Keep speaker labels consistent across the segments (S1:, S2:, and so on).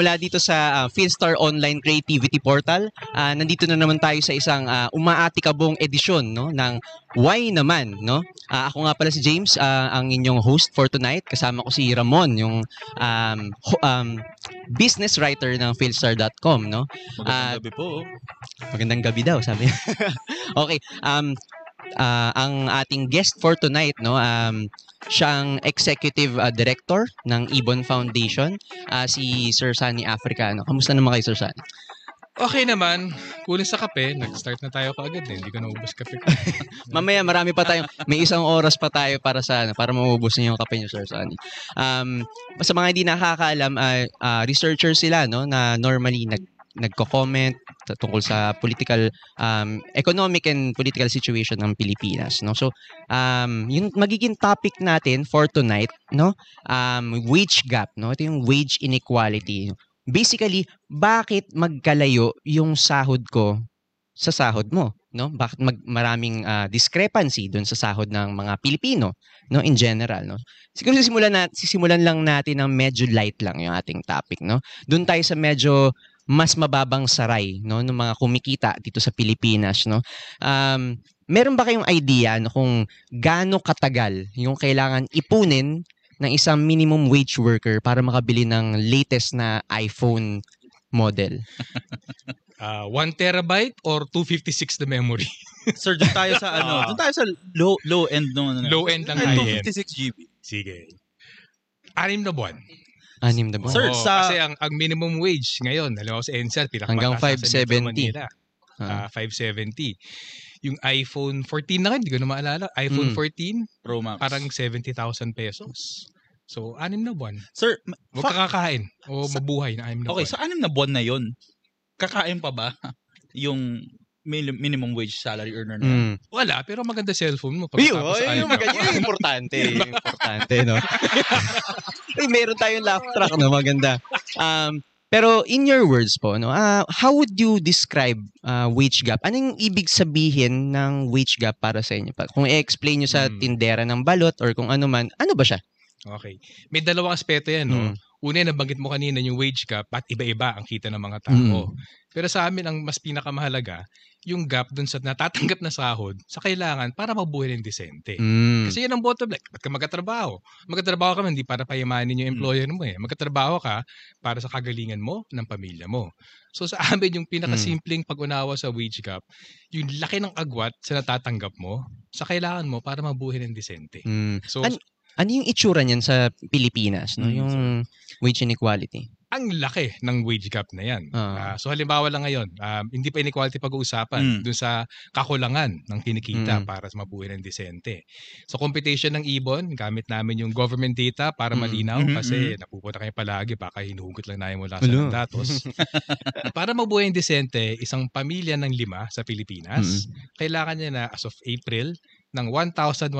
S1: mula dito sa uh, Philstar Online Creativity Portal. Uh, nandito na naman tayo sa isang uh, umaatikabong edisyon no ng Why naman, no? Uh, ako nga pala si James, uh, ang inyong host for tonight. Kasama ko si Ramon, yung um, ho- um, business writer ng philstar.com, no?
S2: Magandang gabi po.
S1: Magandang gabi daw, sabi. okay, um, uh, ang ating guest for tonight, no? Um, siyang executive uh, director ng Ibon Foundation, uh, si Sir Sunny Africano. Kamusta naman kay Sir Sunny?
S3: Okay naman. Kunin sa kape. Nag-start na tayo kaagad eh. Hindi ko naubos kape ko.
S1: Mamaya marami pa tayong may isang oras pa tayo para sa ano, para maubos niyo yung kape niyo Sir Sunny. Um sa mga hindi nakakaalam, uh, uh, researcher sila no na normally nag nagko-comment tungkol sa political um, economic and political situation ng Pilipinas no? So um yung magiging topic natin for tonight no? Um wage gap no? Ito yung wage inequality. Basically, bakit magkalayo yung sahod ko sa sahod mo? No? Bakit mag, maraming uh, discrepancy doon sa sahod ng mga Pilipino no? In general no? Siguro sisimulan na sisimulan lang natin ng medyo light lang yung ating topic no? Doon tayo sa medyo mas mababang saray no ng mga kumikita dito sa Pilipinas no um meron ba kayong idea no kung gaano katagal yung kailangan ipunin ng isang minimum wage worker para makabili ng latest na iPhone model?
S3: uh, 1 terabyte or 256 the memory?
S2: Sir, doon tayo sa ano, doon tayo sa low low end no. Ano,
S3: low end lang high end.
S2: 256 GB.
S3: Sige. Anim na buwan.
S1: Anim na buwan.
S3: Sir, Oo, sa... kasi ang, ang minimum wage ngayon, alam mo sa NCR,
S1: hanggang 570.
S3: Uh, 570 yung iPhone 14 na hindi ko na maalala. iPhone mm. 14
S2: Pro Max.
S3: Parang 70,000 pesos. So, anim na buwan.
S2: Sir,
S3: Huwag fa- kakain o sa, mabuhay na anim na
S2: okay,
S3: buwan.
S2: sa anim na buwan na yon kakain pa ba yung minimum wage salary earner na mm.
S3: Wala, pero maganda cellphone mo.
S1: Yo, ay, yung maganda. Yung importante. yung importante, no? ay, meron tayong laugh track, no? Maganda. Um, pero in your words po, no, uh, how would you describe uh, wage gap? Anong ibig sabihin ng wage gap para sa inyo? Kung i-explain nyo sa hmm. tindera ng balot or kung ano man, ano ba siya?
S3: Okay. May dalawang aspeto yan, no? Hmm. Una, nabanggit mo kanina yung wage gap at iba-iba ang kita ng mga tao. Hmm. Pero sa amin, ang mas pinakamahalaga, yung gap dun sa natatanggap na sahod sa kailangan para mabuhay ng desente. Mm. Kasi yan ang bottom line. Ba't ka magkatrabaho? Magkatrabaho ka man, hindi para payamanin yung hmm. employer mo eh. Magkatrabaho ka para sa kagalingan mo ng pamilya mo. So sa amin, yung pinakasimpleng pag-unawa sa wage gap, yung laki ng agwat sa natatanggap mo sa kailangan mo para mabuhay ng desente.
S1: Mm. So, An- ano yung itsura niyan sa Pilipinas, no? Mm. Yung wage inequality?
S3: ang laki ng wage gap na yan. Uh, uh, so halimbawa lang ngayon, uh, hindi pa inequality pag-uusapan mm. dun sa kakulangan ng kinikita mm. para sa mabuhay ng desente. So competition ng ibon, gamit namin yung government data para mm. malinaw mm-hmm. kasi mm. napupunta kayo palagi baka hinuhugot lang namin mula sa datos. para mabuhay ng desente, isang pamilya ng lima sa Pilipinas, mm. kailangan niya na as of April ng 1,160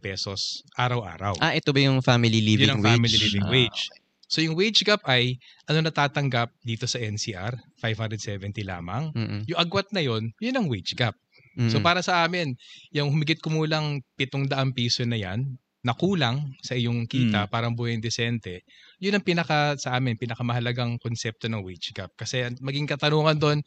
S3: pesos araw-araw.
S1: Ah, ito ba yung family living
S3: Yun ang
S1: wage?
S3: family living ah. wage. So yung wage gap ay ano natatanggap dito sa NCR, 570 lamang. Mm-mm. Yung agwat na yon, yun ang wage gap. Mm-mm. So para sa amin, yung humigit kumulang 700 piso na yan, na kulang sa iyong kita mm. parang buhay desente, yun ang pinaka sa amin, pinakamahalagang konsepto ng wage gap. Kasi maging katanungan doon,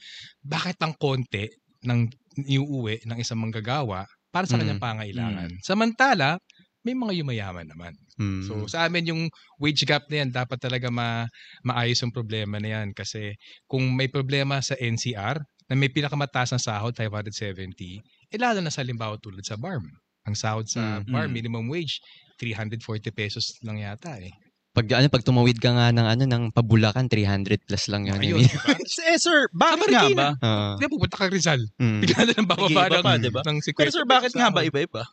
S3: bakit ang konti ng iuuwi ng isang manggagawa para sa kanyang mm. pangailangan? Mm. Samantala, may mga yumayaman naman. Mm. So sa amin yung wage gap na yan, dapat talaga ma maayos yung problema na yan. Kasi kung may problema sa NCR, na may pinakamataas na sahod, 570, eh lalo na sa limbawa tulad sa BARM. Ang sahod sa mm. BARM, minimum wage, 340 pesos lang yata eh.
S1: Pag ano pag tumawid ka nga ng ano ng pabulakan 300 plus lang yun.
S2: Ayun, diba? eh sir, bakit nga ba?
S3: Uh, Di pupunta ka Rizal. Mm. Bigla na lang bababa ng, pa, diba? ng
S2: Pero sir, bakit nga ba iba-iba?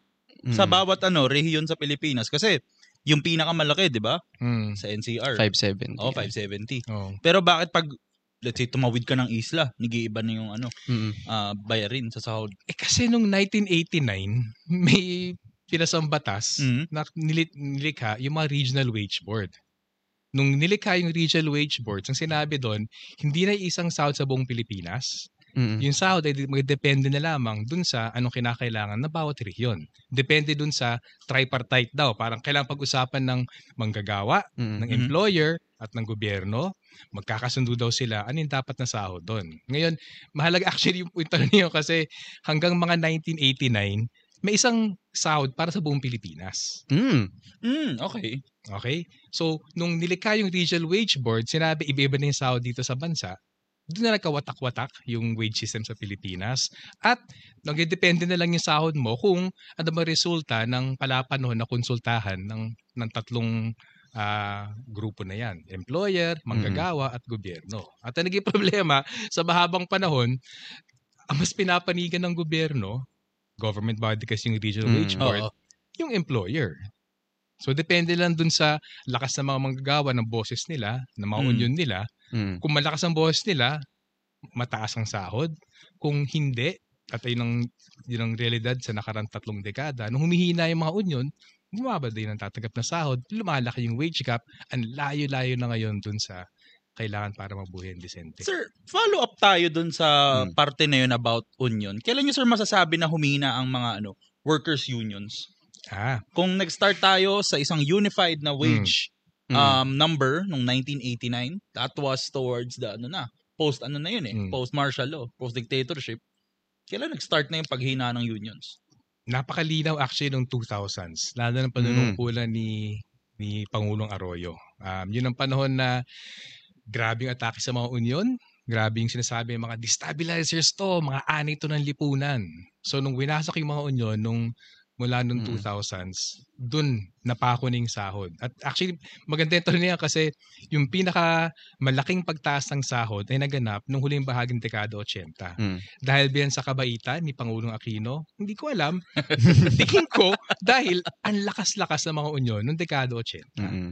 S2: Mm. Sa bawat ano, rehiyon sa Pilipinas. Kasi yung pinakamalaki, di ba? Mm. Sa NCR.
S1: 570.
S2: Oh, 570. Oh. Pero bakit pag let's say tumawid ka ng isla, nag-iiba na yung ano, mm uh, bayarin sa sahod.
S3: Eh kasi nung 1989, may pinasang batas mm-hmm. na nilit, nilikha yung mga regional wage board. Nung nilikha yung regional wage board, ang sinabi doon, hindi na isang sahod sa buong Pilipinas, Mm-hmm. Yung sahod ay magdepende na lamang dun sa anong kinakailangan na bawat rehiyon. Depende dun sa tripartite daw. Parang kailangan pag-usapan ng manggagawa, mm-hmm. ng employer, at ng gobyerno. Magkakasundo daw sila ano yung dapat na sahod doon. Ngayon, mahalaga actually yung punto niyo kasi hanggang mga 1989, may isang sahod para sa buong Pilipinas.
S2: Mm. Mm, okay.
S3: Okay? So, nung nilikha yung Regional Wage Board, sinabi iba-iba na yung sahod dito sa bansa, doon na nagkawatak-watak yung wage system sa Pilipinas. At nagdepende na lang yung sahod mo kung ano ba resulta ng palapanon na konsultahan ng, ng tatlong uh, grupo na yan. Employer, manggagawa, mm-hmm. at gobyerno. At ang naging problema, sa mahabang panahon, ang mas pinapanigan ng gobyerno government body kasi yung regional mm. wage board, Oo. yung employer. So depende lang dun sa lakas ng mga manggagawa ng bosses nila, ng mga mm. union nila. Mm. Kung malakas ang boses nila, mataas ang sahod. Kung hindi, at yun ang, yun ang realidad sa nakarang tatlong dekada, nung humihina yung mga union, bumaba din ang tatanggap na sahod, lumalaki yung wage gap, ang layo-layo na ngayon dun sa kailangan para mabuhay ang disente.
S2: Sir, follow up tayo dun sa hmm. parte na yun about union. Kailan niyo sir masasabi na humina ang mga ano workers unions? Ah. Kung nag-start tayo sa isang unified na wage hmm. um, number nung 1989, that was towards the ano na, post ano na yun eh, hmm. post martial law, post dictatorship. Kailan nag-start na yung paghina ng unions?
S3: Napakalinaw actually nung 2000s, lalo ng panunungkulan mm. ni ni Pangulong Arroyo. Um, yun ang panahon na grabe yung atake sa mga union, grabe yung sinasabi ng mga destabilizers to, mga anay to ng lipunan. So nung winasok yung mga union, nung mula nung mm. 2000s, dun napako na yung sahod. At actually, maganda ito niya kasi yung pinaka malaking pagtaas ng sahod ay naganap nung huling bahaging dekada 80. Mm. Dahil biyan sa kabaitan ni Pangulong Aquino, hindi ko alam. tingin ko dahil ang lakas-lakas ng mga unyon nung dekada 80. Mm-hmm.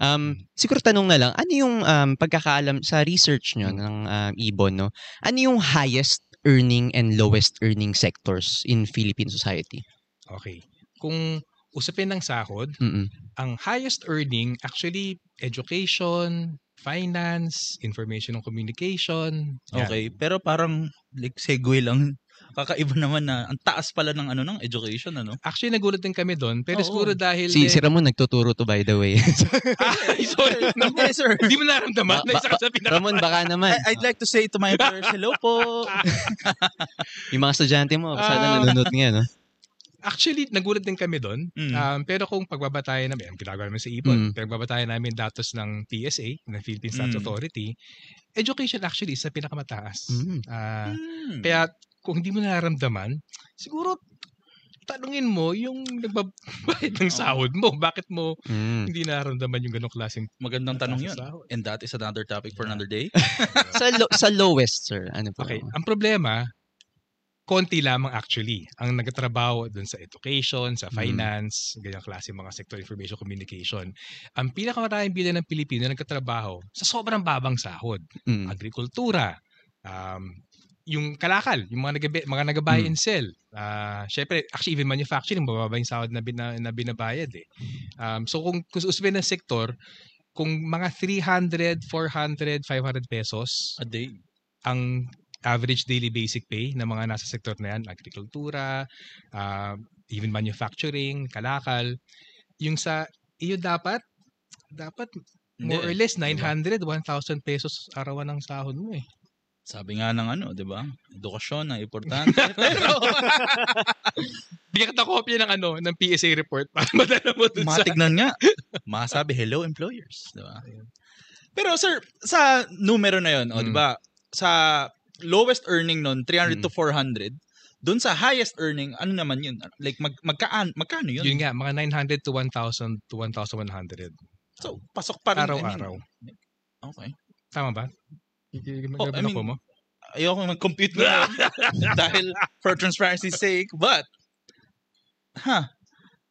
S1: Um, siguro tanong na lang, ano yung um, pagkakaalam sa research nyo mm. ng um, Ibon, no? Ano yung highest earning and lowest earning sectors in Philippine society?
S3: Okay. Kung usapin ng sahod, Mm-mm. ang highest earning actually education, finance, information and communication.
S2: Yan. Okay, pero parang like segue lang kakaiba naman na ang taas pala ng ano ng education ano.
S3: Actually nagulat din kami doon, pero Oo. siguro dahil
S1: Si, si Ramon nagtuturo to by the way.
S3: Ay, sorry. No, sir. Hindi mo naramdaman. Ba- ba-
S1: ba- Ramon, baka naman.
S2: I- I'd like to say to my employers, hello po.
S1: yung mga estudyante mo, sana uh, nanonood nga, no?
S3: Actually, nagulat din kami doon. Mm. Um, pero kung pagbabatayan namin, ang ginagawa namin sa IPON, mm. pagbabatayan namin datos ng PSA, ng Philippine Stats mm. Authority, education actually is sa pinakamataas. Mm. Uh, mm. Kaya kung hindi mo nararamdaman, siguro tanungin mo yung nagbabayad ng sahod mo. Bakit mo mm. hindi nararamdaman yung ganong klaseng
S2: Magandang tanong yun. Sahod? And that is another topic for another day.
S1: sa, lo- sa lowest, sir, ano po?
S3: Okay. Ang problema, konti lamang actually ang nagtatrabaho dun sa education, sa mm. finance, mm. ganyang klase mga sector information communication. Ang pinakamaraming bilang ng Pilipino na nagtatrabaho sa sobrang babang sahod. Mm. Agrikultura, um, yung kalakal, yung mga nag mga nag-buy and sell. Uh, syempre, actually even manufacturing, bababa yung sahod na, bin, na, na binabayad eh. Um, so kung, kung usapin ng sektor, kung mga 300, 400, 500 pesos
S2: a day
S3: ang average daily basic pay ng mga nasa sektor na yan, agrikultura, uh, even manufacturing, kalakal, yung sa iyo dapat, dapat more or less 900, 1,000 pesos arawan ng sahod mo eh.
S2: Sabi nga ng ano, 'di ba? Edukasyon ang importante.
S3: Pero bigyan kita kopya ng ano, ng PSA report para madala mo dun
S2: Matignan sa... nga. Masabi hello employers, 'di ba? Pero sir, sa numero na 'yon, mm. oh, 'di ba? Sa lowest earning nun, 300 mm. to 400. Doon sa highest earning, ano naman yun? Like, mag, magkaan, magkano yun?
S3: Yun nga, mga 900 to 1,000 to 1,100.
S2: So, pasok pa rin.
S3: Araw-araw.
S2: Mean, okay.
S3: Tama ba?
S2: Oh, I mean, mo? Ayoko mag-compute na dahil for transparency's sake. But, huh,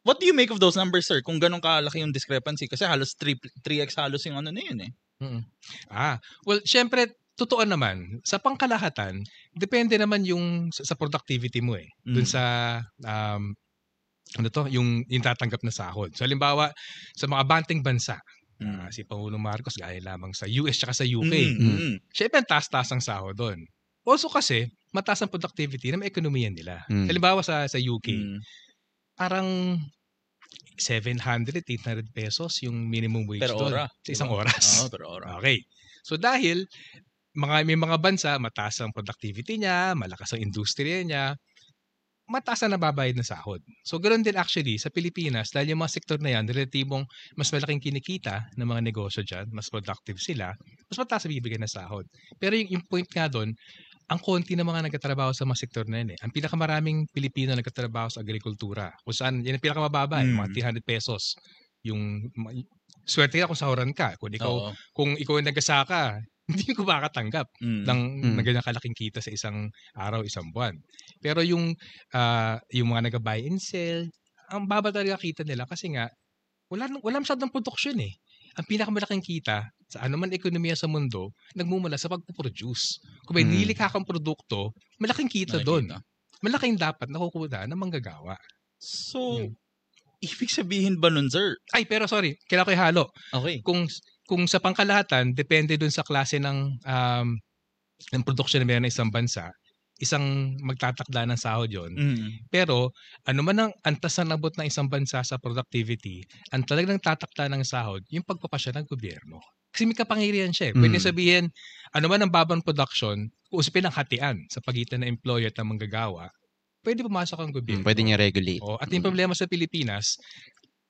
S2: what do you make of those numbers, sir? Kung ganun kalaki yung discrepancy? Kasi halos 3, 3x halos yung ano na yun eh.
S3: Mm-hmm. Ah, well, syempre, totoo naman, sa pangkalahatan, depende naman yung sa, productivity mo eh. Mm. Doon sa um, ano to, yung, yung tatanggap na sahod. So halimbawa, sa mga banting bansa, mm. uh, si Pangulong Marcos gaya lamang sa US at sa UK. Mm. Mm. Siyempre, taas-taas ang sahod doon. Also kasi, mataas ang productivity ng ekonomiya nila. Mm. Halimbawa sa sa UK, mm. parang 700, 800 pesos yung minimum wage
S2: per doon.
S3: Sa isang diba? oras.
S2: Oo, per ora.
S3: Okay. So dahil mga may mga bansa mataas ang productivity niya, malakas ang industriya niya, mataas na nababayad ng sahod. So, ganoon din actually sa Pilipinas dahil yung mga sektor na yan, relatibong mas malaking kinikita ng mga negosyo dyan, mas productive sila, mas mataas ang bibigyan ng sahod. Pero yung, yung point nga doon, ang konti ng mga nagtatrabaho sa mga sektor na yan eh. Ang pinakamaraming Pilipino nagtatrabaho sa agrikultura. Kung saan, yan ang pinakamababa, mm. mga 300 hmm. pesos. Yung, swerte ka kung sahuran ka. Kung ikaw, Oo. kung ikaw ang nagasaka, hindi ko makatanggap mm. ng, mm. ng ganyan kalaking kita sa isang araw, isang buwan. Pero yung uh, yung mga nag-buy and sell, ang baba talaga kita nila kasi nga wala wala masyadong production eh. Ang pinakamalaking kita sa anuman ekonomiya sa mundo, nagmumula sa pagpo-produce. Kung may mm. nilikha kang produkto, malaking kita doon. Malaking dapat nakukuha ng manggagawa.
S2: So, hmm. ibig sabihin ba nun, sir?
S3: Ay, pero sorry, kailangan ko ihalo.
S2: Okay.
S3: Kung kung sa pangkalahatan, depende dun sa klase ng um, ng production na meron ng isang bansa, isang magtatakda ng sahod yon.
S2: Mm.
S3: Pero ano man ang antas na nabot ng isang bansa sa productivity, ang talagang tatakda ng sahod, yung pagpapasya ng gobyerno. Kasi may kapangyarihan siya. Eh. Pwede mm. sabihin, ano man ang babang production, usapin ang hatian sa pagitan ng employer at ng manggagawa, pwede pumasok ang gobyerno.
S1: Mm, pwede niya regulate.
S3: O, at yung problema sa Pilipinas,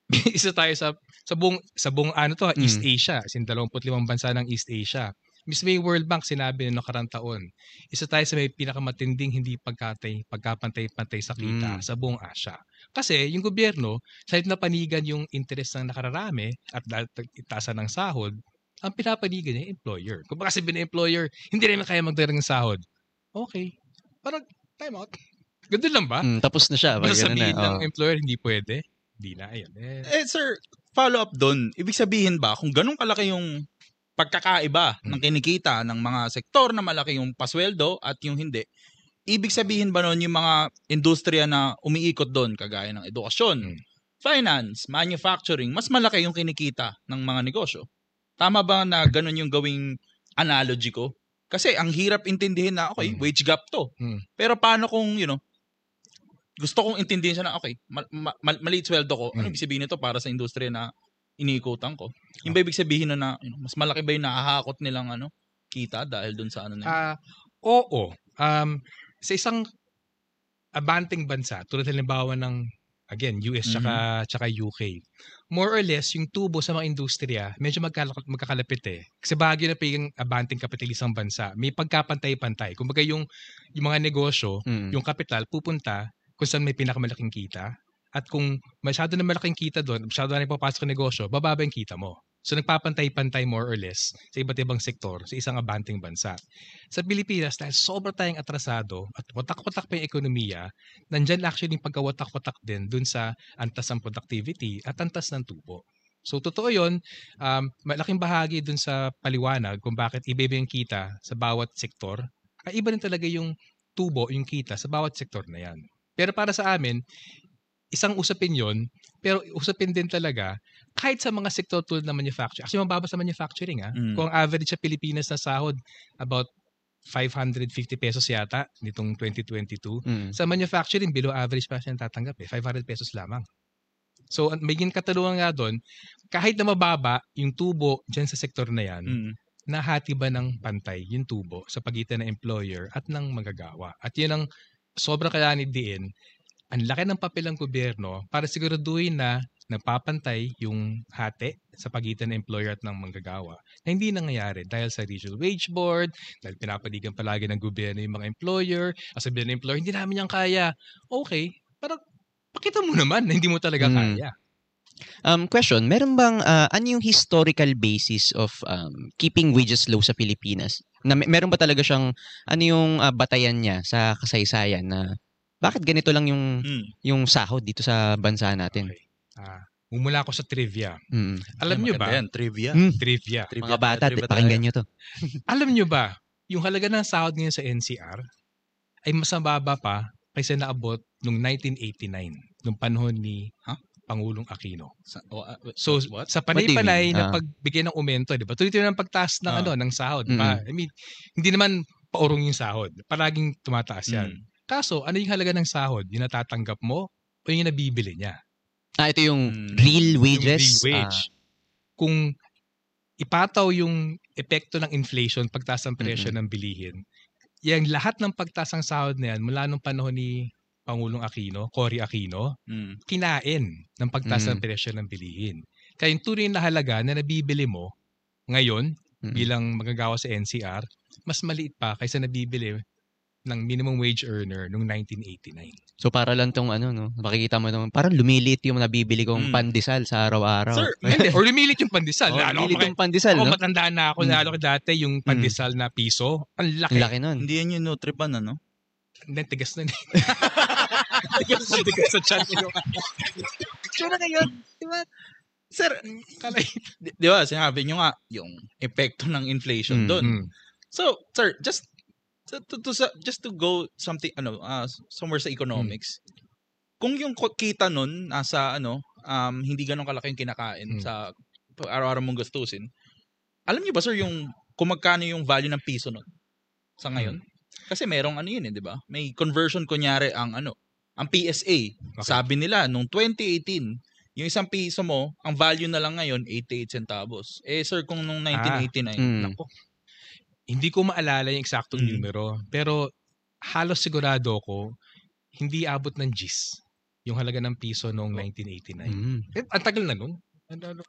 S3: isa tayo sa sa buong sa buong ano to, East mm. Asia, as in 25 bansa ng East Asia. Mismo yung World Bank sinabi noong nakarang taon, isa tayo sa may pinakamatinding hindi pagkatay, pagkapantay-pantay sa kita mm. sa buong Asia. Kasi yung gobyerno, sa na panigan yung interest ng nakararami at itasan ng sahod, ang pinapanigan niya yung employer. Kung baka sabihin ng employer, hindi naman kaya magdala ng sahod. Okay. Parang time out. Ganun lang ba?
S1: Mm, tapos na siya.
S3: Pero sabihin na, ng oh. employer, hindi pwede. Di na, ayun. Eh,
S2: eh sir, follow up doon. Ibig sabihin ba, kung ganun kalaki yung pagkakaiba hmm. ng kinikita ng mga sektor na malaki yung pasweldo at yung hindi, ibig sabihin ba noon yung mga industriya na umiikot doon, kagaya ng edukasyon, hmm. finance, manufacturing, mas malaki yung kinikita ng mga negosyo? Tama ba na ganun yung gawing analogy ko? Kasi ang hirap intindihin na, okay, hmm. wage gap to.
S3: Hmm.
S2: Pero paano kung, you know, gusto kong intindihin siya na, okay, ma- ma- maliit sweldo ko, ano mm. ibig sabihin nito para sa industriya na iniikutan ko? Yung ba ibig sabihin na, na you know, mas malaki ba yung nakahakot nilang ano, kita dahil dun sa ano na
S3: uh, Oo. Um, sa isang abanting bansa, tulad halimbawa ng again, US tsaka, mm-hmm. tsaka UK. More or less, yung tubo sa mga industriya, medyo magkal- magkakalapit eh. Kasi bagyo na pa yung abanting kapitalisang bansa. May pagkapantay-pantay. Kumbaga yung, yung mga negosyo, mm. yung kapital, pupunta kung saan may pinakamalaking kita. At kung masyado na malaking kita doon, masyado na papasok ng negosyo, bababa yung kita mo. So nagpapantay-pantay more or less sa iba't ibang sektor sa isang abanting bansa. Sa Pilipinas, dahil sobra tayong atrasado at watak-watak pa yung ekonomiya, nandyan actually yung pagkawatak-watak din dun sa antas ng productivity at antas ng tubo. So totoo yun, um, malaking bahagi dun sa paliwanag kung bakit iba-iba yung kita sa bawat sektor, ay iba rin talaga yung tubo, yung kita sa bawat sektor na yan. Pero para sa amin, isang usapin yon pero usapin din talaga kahit sa mga sektor tulad ng manufacturing. Actually, mababa sa manufacturing. Ah. Mm. Kung ang average sa Pilipinas na sahod, about 550 pesos yata nitong 2022. Mm. Sa manufacturing, below average pa siya tatanggap eh. 500 pesos lamang. So, may katalungan nga doon, kahit na mababa yung tubo dyan sa sektor na yan, mm. nahati ba ng pantay yung tubo sa pagitan ng employer at ng magagawa? At yun ang sobrang kailangan diin, ang laki ng papel ng gobyerno para siguraduhin na nagpapantay yung hati sa pagitan ng employer at ng manggagawa na hindi nangyayari dahil sa regional wage board, dahil pinapaligan palagi ng gobyerno yung mga employer, at sabihin ng employer, hindi namin yan kaya. Okay, pero pakita mo naman na hindi mo talaga hmm. kaya.
S1: Um, question, meron bang, uh, ano yung historical basis of um, keeping wages low sa Pilipinas? Na, meron ba talaga siyang, ano yung uh, batayan niya sa kasaysayan na bakit ganito lang yung hmm. yung sahod dito sa bansa natin?
S3: Okay. Ah, umula ako sa trivia.
S1: Mm.
S3: Alam niyo ba?
S2: Yan, trivia.
S1: Mm.
S3: Trivia.
S1: trivia. Mga bata, trivia pakinggan niyo to.
S3: Alam niyo ba, yung halaga ng sahod ngayon sa NCR ay mas mababa pa kaysa naabot noong 1989, nung panahon ni huh? Pangulong Aquino. Sa, oh, uh, so what? sa panay-panay na uh, pagbigay ng aumento, 'di ba? Tuloy-tuloy ng pagtaas ng uh, ano ng sahod, mm-hmm. I mean, hindi naman paurong yung sahod. Palaging tumataas yan. Mm. Kaso, ano yung halaga ng sahod? Yung natatanggap mo o yung nabibili niya?
S1: Ah, ito yung mm. real wages?
S3: Yung real wage. Ah. Kung ipataw yung epekto ng inflation, pagtaas ng presyo mm-hmm. ng bilihin, yung lahat ng pagtaas ng sahod na yan, mula nung panahon ni Pangulong Aquino, Cory Aquino, mm. kinain ng pagtaas mm. ng presyo ng bilihin. Kaya yung tunay na halaga na nabibili mo ngayon mm. bilang magagawa sa NCR, mas maliit pa kaysa nabibili ng minimum wage earner noong 1989.
S1: So para lang tong ano no, makikita mo naman parang lumilit yung nabibili kong mm. pandesal sa araw-araw.
S3: Sir, hindi, or lumilit yung pandesal.
S1: oh, lumilit yung pandesal,
S3: no? matandaan na ako, mm. lalo ko dati yung hmm. pandesal mm. na piso. Ang laki.
S1: Ang laki nun.
S2: Hindi yan yung Nutriban, ano?
S3: Hindi, tigas na. tigas na, tigas sa chan mo. Tsura ngayon, di ba?
S2: Sir, kalay. Di, di ba, sinabi nyo nga, yung epekto ng inflation mm, doon. Mm. So, sir, just to, to, to, just to go something ano uh, somewhere sa economics. Hmm. Kung yung kita nun nasa ano um hindi ganun kalaki yung kinakain hmm. sa araw-araw mong gastusin. Alam niyo ba sir yung kung magkano yung value ng piso nun sa ngayon? Hmm. Kasi merong ano yun eh, 'di ba? May conversion kunyari ang ano, ang PSA. Okay. Sabi nila nung 2018, yung isang piso mo, ang value na lang ngayon 88 centavos. Eh sir, kung nung 1989, ah, mm. nako,
S3: hindi ko maalala yung eksaktong mm. numero, pero halos sigurado ko hindi abot ng GIS yung halaga ng piso noong 1989. Mm. Eh, ang tagal na nun.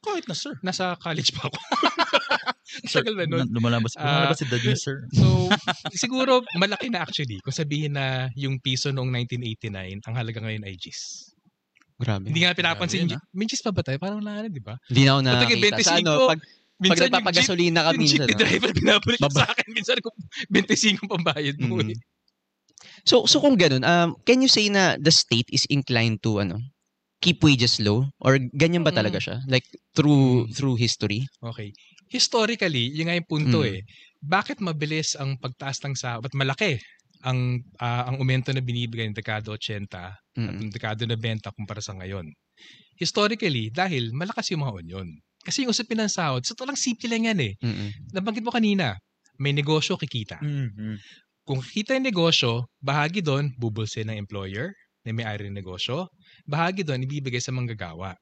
S2: Kahit na, sir.
S3: Nasa college pa ako. tagal na nun.
S2: Lumalabas, lumalabas uh, si Dad sir.
S3: so, siguro malaki na actually kung sabihin na yung piso noong 1989, ang halaga ngayon ay GIS.
S1: Grabe.
S3: Hindi nga pinapansin. Grabe, May GIS pa ba tayo? Parang wala na, di ba?
S1: Hindi na ako nakakita. Sa ano, pag, Minsan pag nagpapagasolina ka minsan.
S3: Yung driver binabalik Baba. sa akin. Minsan kung 25 pambayad mo mm. eh.
S1: So so kung ganun, um can you say na the state is inclined to ano keep wages low or ganyan ba talaga siya? Like through mm. through history?
S3: Okay. Historically, yung nga yung punto mm. eh. Bakit mabilis ang pagtaas ng sahod? Ba't malaki ang uh, ang aumento na binibigay ng dekada 80 mm. at ng dekada 90 kumpara sa ngayon? Historically, dahil malakas yung mga union. Kasi yung usapin ng sahod, sa so, lang simple lang yan eh. Mm-hmm. Nabanggit mo kanina, may negosyo kikita. Mm-hmm. Kung kikita yung negosyo, bahagi doon, bubulsin ng employer na may-ari ng negosyo. Bahagi doon, ibibigay sa manggagawa.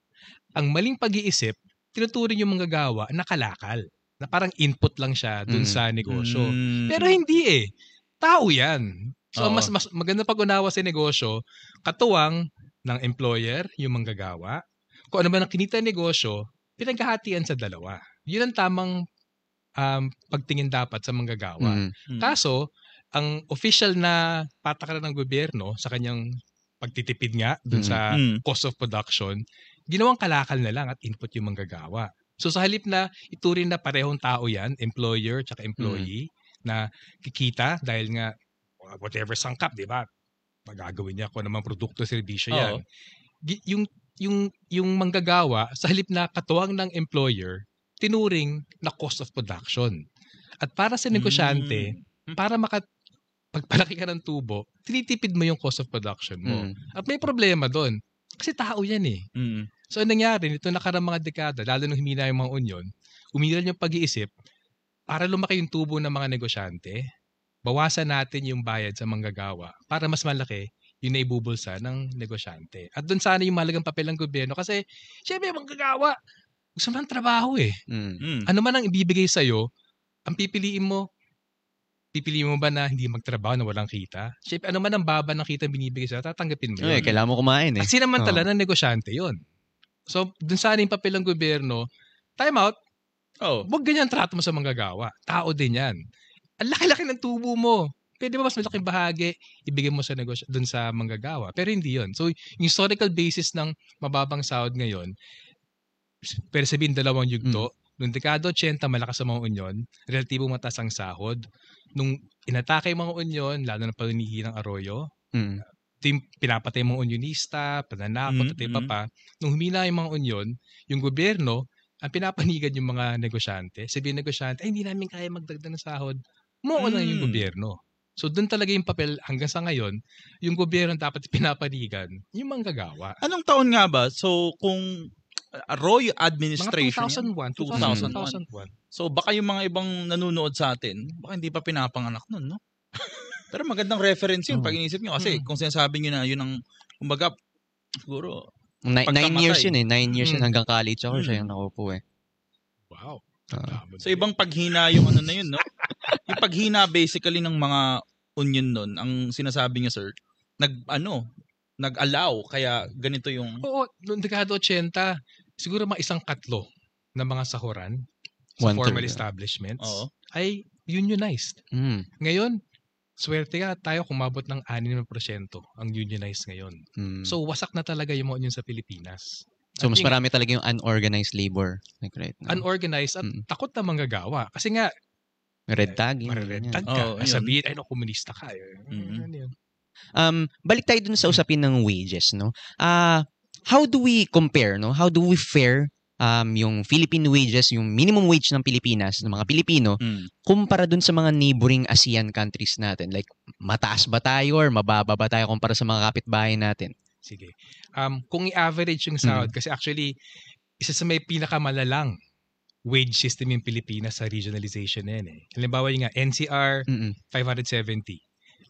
S3: Ang maling pag-iisip, tinuturing yung manggagawa na kalakal. Na parang input lang siya dun mm-hmm. sa negosyo. Mm-hmm. Pero hindi eh. Tao yan. So, Oo. mas, mas maganda pag-unawa sa negosyo, katuwang ng employer, yung manggagawa. Kung ano ba ang kinita negosyo, pinaghahatian sa dalawa. Yun ang tamang um, pagtingin dapat sa manggagawa. Mm-hmm. Kaso, ang official na patakaran ng gobyerno sa kanyang pagtitipid nga dun sa mm-hmm. cost of production, ginawang kalakal na lang at input yung manggagawa. So sa halip na ituring na parehong tao yan, employer at employee, mm-hmm. na kikita dahil nga whatever sangkap, di ba? Magagawin niya kung anumang produkto, serbisyo yan. Oh. Yung yung yung manggagawa sa halip na katuwang ng employer tinuring na cost of production. At para sa negosyante, mm. para maka pagpalaki ka ng tubo, tinitipid mo yung cost of production mo. Mm. At may problema doon. Kasi tao yan eh. Mm. So, anong nangyari, nito nakarang mga dekada, lalo nung humina yung mga union, umiral yung pag-iisip, para lumaki yung tubo ng mga negosyante, bawasan natin yung bayad sa manggagawa para mas malaki yung naibubulsa ng negosyante. At doon sana yung malagang papel ng gobyerno kasi syempre manggagawa. Gusto man trabaho eh. Mm. mm. Ano man ang ibibigay sa'yo, ang pipiliin mo, pipiliin mo ba na hindi magtrabaho na walang kita? Syempre, ano man ang baba ng kita binibigay sa'yo, tatanggapin mo
S1: yun. Eh, kailangan mo kumain eh.
S3: At sinamantala oh. ng negosyante yon So, dun sana yung papel ng gobyerno, time out, oh. wag ganyan trato mo sa manggagawa. Tao din yan. Ang laki-laki ng tubo mo pwede ba mas malaking bahagi ibigay mo sa negosyo doon sa manggagawa. Pero hindi yon So, yung historical basis ng mababang sahod ngayon, pero sabihin dalawang yugto, mm. Noong dekada 80, malakas ang mga unyon, relatibo mataas ang sahod. Nung inatake yung mga unyon, lalo na paninihi ng Arroyo, mm. ito pinapatay mga unionista, pananakot, mm, at iba mm. pa. Nung humina yung mga unyon, yung gobyerno, ang pinapanigan yung mga negosyante. Sabihin negosyante, ay hindi namin kaya magdagdag ng sahod. Mo mm. lang yung gobyerno. So doon talaga yung papel hanggang sa ngayon, yung gobyerno dapat pinapanigan, yung manggagawa.
S2: Anong taon nga ba? So kung Roy administration
S3: mga 2001, 2001, 2001.
S2: So baka yung mga ibang nanonood sa atin, baka hindi pa pinapanganak noon, no? Pero magandang reference yun oh. pag inisip nyo. Kasi hmm. kung sinasabi nyo na yun ang, kumbaga, siguro,
S1: Ni- nine years yun eh. Nine years hmm. yun hanggang college ako hmm. siya yung nakupo eh.
S3: Wow.
S2: Uh, so ibang paghina yung ano na yun, no? yung paghina basically ng mga onion nun, ang sinasabi niya sir, nag ano, nag-allow kaya ganito yung
S3: Oo, noong dekada 80, siguro mga isang katlo ng mga sahuran sa One formal third, establishments Oo. ay unionized. Mm. Ngayon, swerte ka tayo kumabot ng 6% ang unionized ngayon. Mm. So wasak na talaga yung mga union sa Pilipinas.
S1: So mas marami talaga yung unorganized labor like right
S3: now. Unorganized at mm. takot na manggagawa. Kasi nga
S1: red tag.
S3: Red tag ka. Oh, Sabihin, ay no, komunista ka. Mm-hmm.
S1: Um, balik tayo dun sa usapin ng wages, no? Uh, how do we compare, no? How do we fare um, yung Philippine wages, yung minimum wage ng Pilipinas, ng mga Pilipino, mm. kumpara dun sa mga neighboring ASEAN countries natin? Like, mataas ba tayo or mababa ba tayo kumpara sa mga kapitbahay natin?
S3: Sige. Um, kung i-average yung sahod, mm. kasi actually, isa sa may pinakamalalang wage system yung Pilipinas sa regionalization na yan eh. Halimbawa yung nga, NCR, Mm-mm. 570.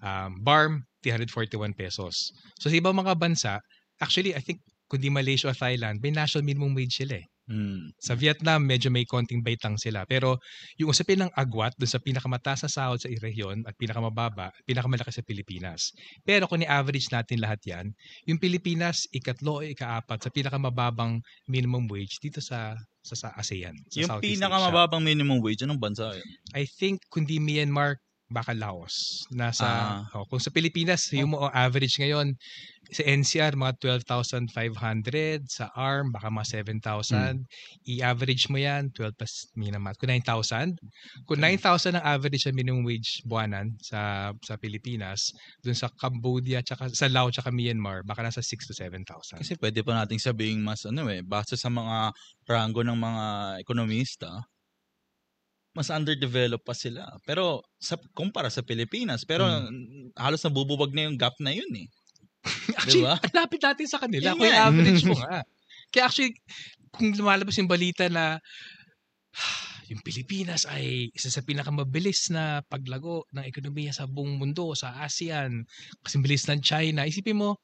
S3: Um, BARM, 341 pesos. So sa ibang mga bansa, actually, I think, kundi Malaysia o Thailand, may national minimum wage sila eh. Mm. Sa Vietnam, medyo may konting baitang sila. Pero yung usapin ng agwat doon sa pinakamataas na sahod sa rehiyon at pinakamababa, pinakamalaki sa Pilipinas. Pero kung i-average natin lahat yan, yung Pilipinas, ikatlo o ikaapat sa pinakamababang minimum wage dito sa sa, sa ASEAN. Sa
S2: yung Southeast pinakamababang Asia. minimum wage, anong bansa yun?
S3: I think kundi Myanmar, baka Laos. Nasa, ah. oh, kung sa Pilipinas, yung mo average ngayon, sa NCR, mga 12,500. Sa ARM, baka mga 7,000. Hmm. I-average mo yan, 12 plus minamat. Kung 9,000. Kung 9,000 ang average sa minimum wage buwanan sa sa Pilipinas, dun sa Cambodia, tsaka, sa Laos, tsaka Myanmar, baka nasa 6 to 7,000.
S2: Kasi pwede pa nating sabihin mas ano eh, base sa mga rango ng mga ekonomista, mas underdeveloped pa sila. Pero sa kumpara sa Pilipinas, pero hmm. halos nabubuwag na yung gap na yun eh.
S3: actually, diba? lapit natin sa kanila. Kung average mo nga. Kaya actually, kung lumalabas yung balita na yung Pilipinas ay isa sa pinakamabilis na paglago ng ekonomiya sa buong mundo, sa ASEAN, kasi bilis ng China. Isipin mo,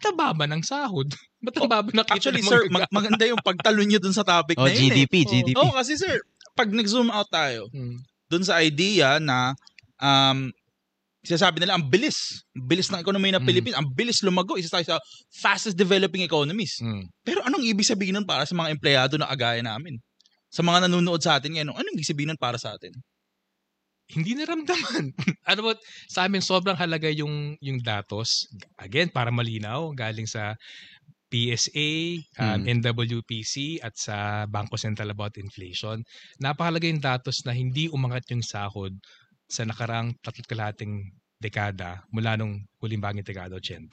S3: tababa ng sahod. Ba't ang baba na
S2: Actually, sir, mag- maganda yung pagtalon nyo dun sa topic
S1: oh,
S2: na
S1: yun. GDP,
S2: eh.
S1: GDP.
S2: Oo, oh, kasi sir, pag nag-zoom out tayo, hmm. doon sa idea na um, sinasabi nila ang bilis, bilis ng ekonomiya ng mm. Pilipinas, ang bilis lumago, isa tayo sa fastest developing economies. Mm. Pero anong ibig sabihin nun para sa mga empleyado na agaya namin? Sa mga nanonood sa atin ngayon, anong ibig sabihin nun para sa atin?
S3: Hindi naramdaman. ano ba, sa amin sobrang halaga yung yung datos. Again, para malinaw, galing sa PSA, um, hmm. NWPC at sa Bangko Sentral about inflation. Napakalaga yung datos na hindi umangat yung sahod sa nakarang tatlong kalahating dekada mula nung huling banging dekada 80.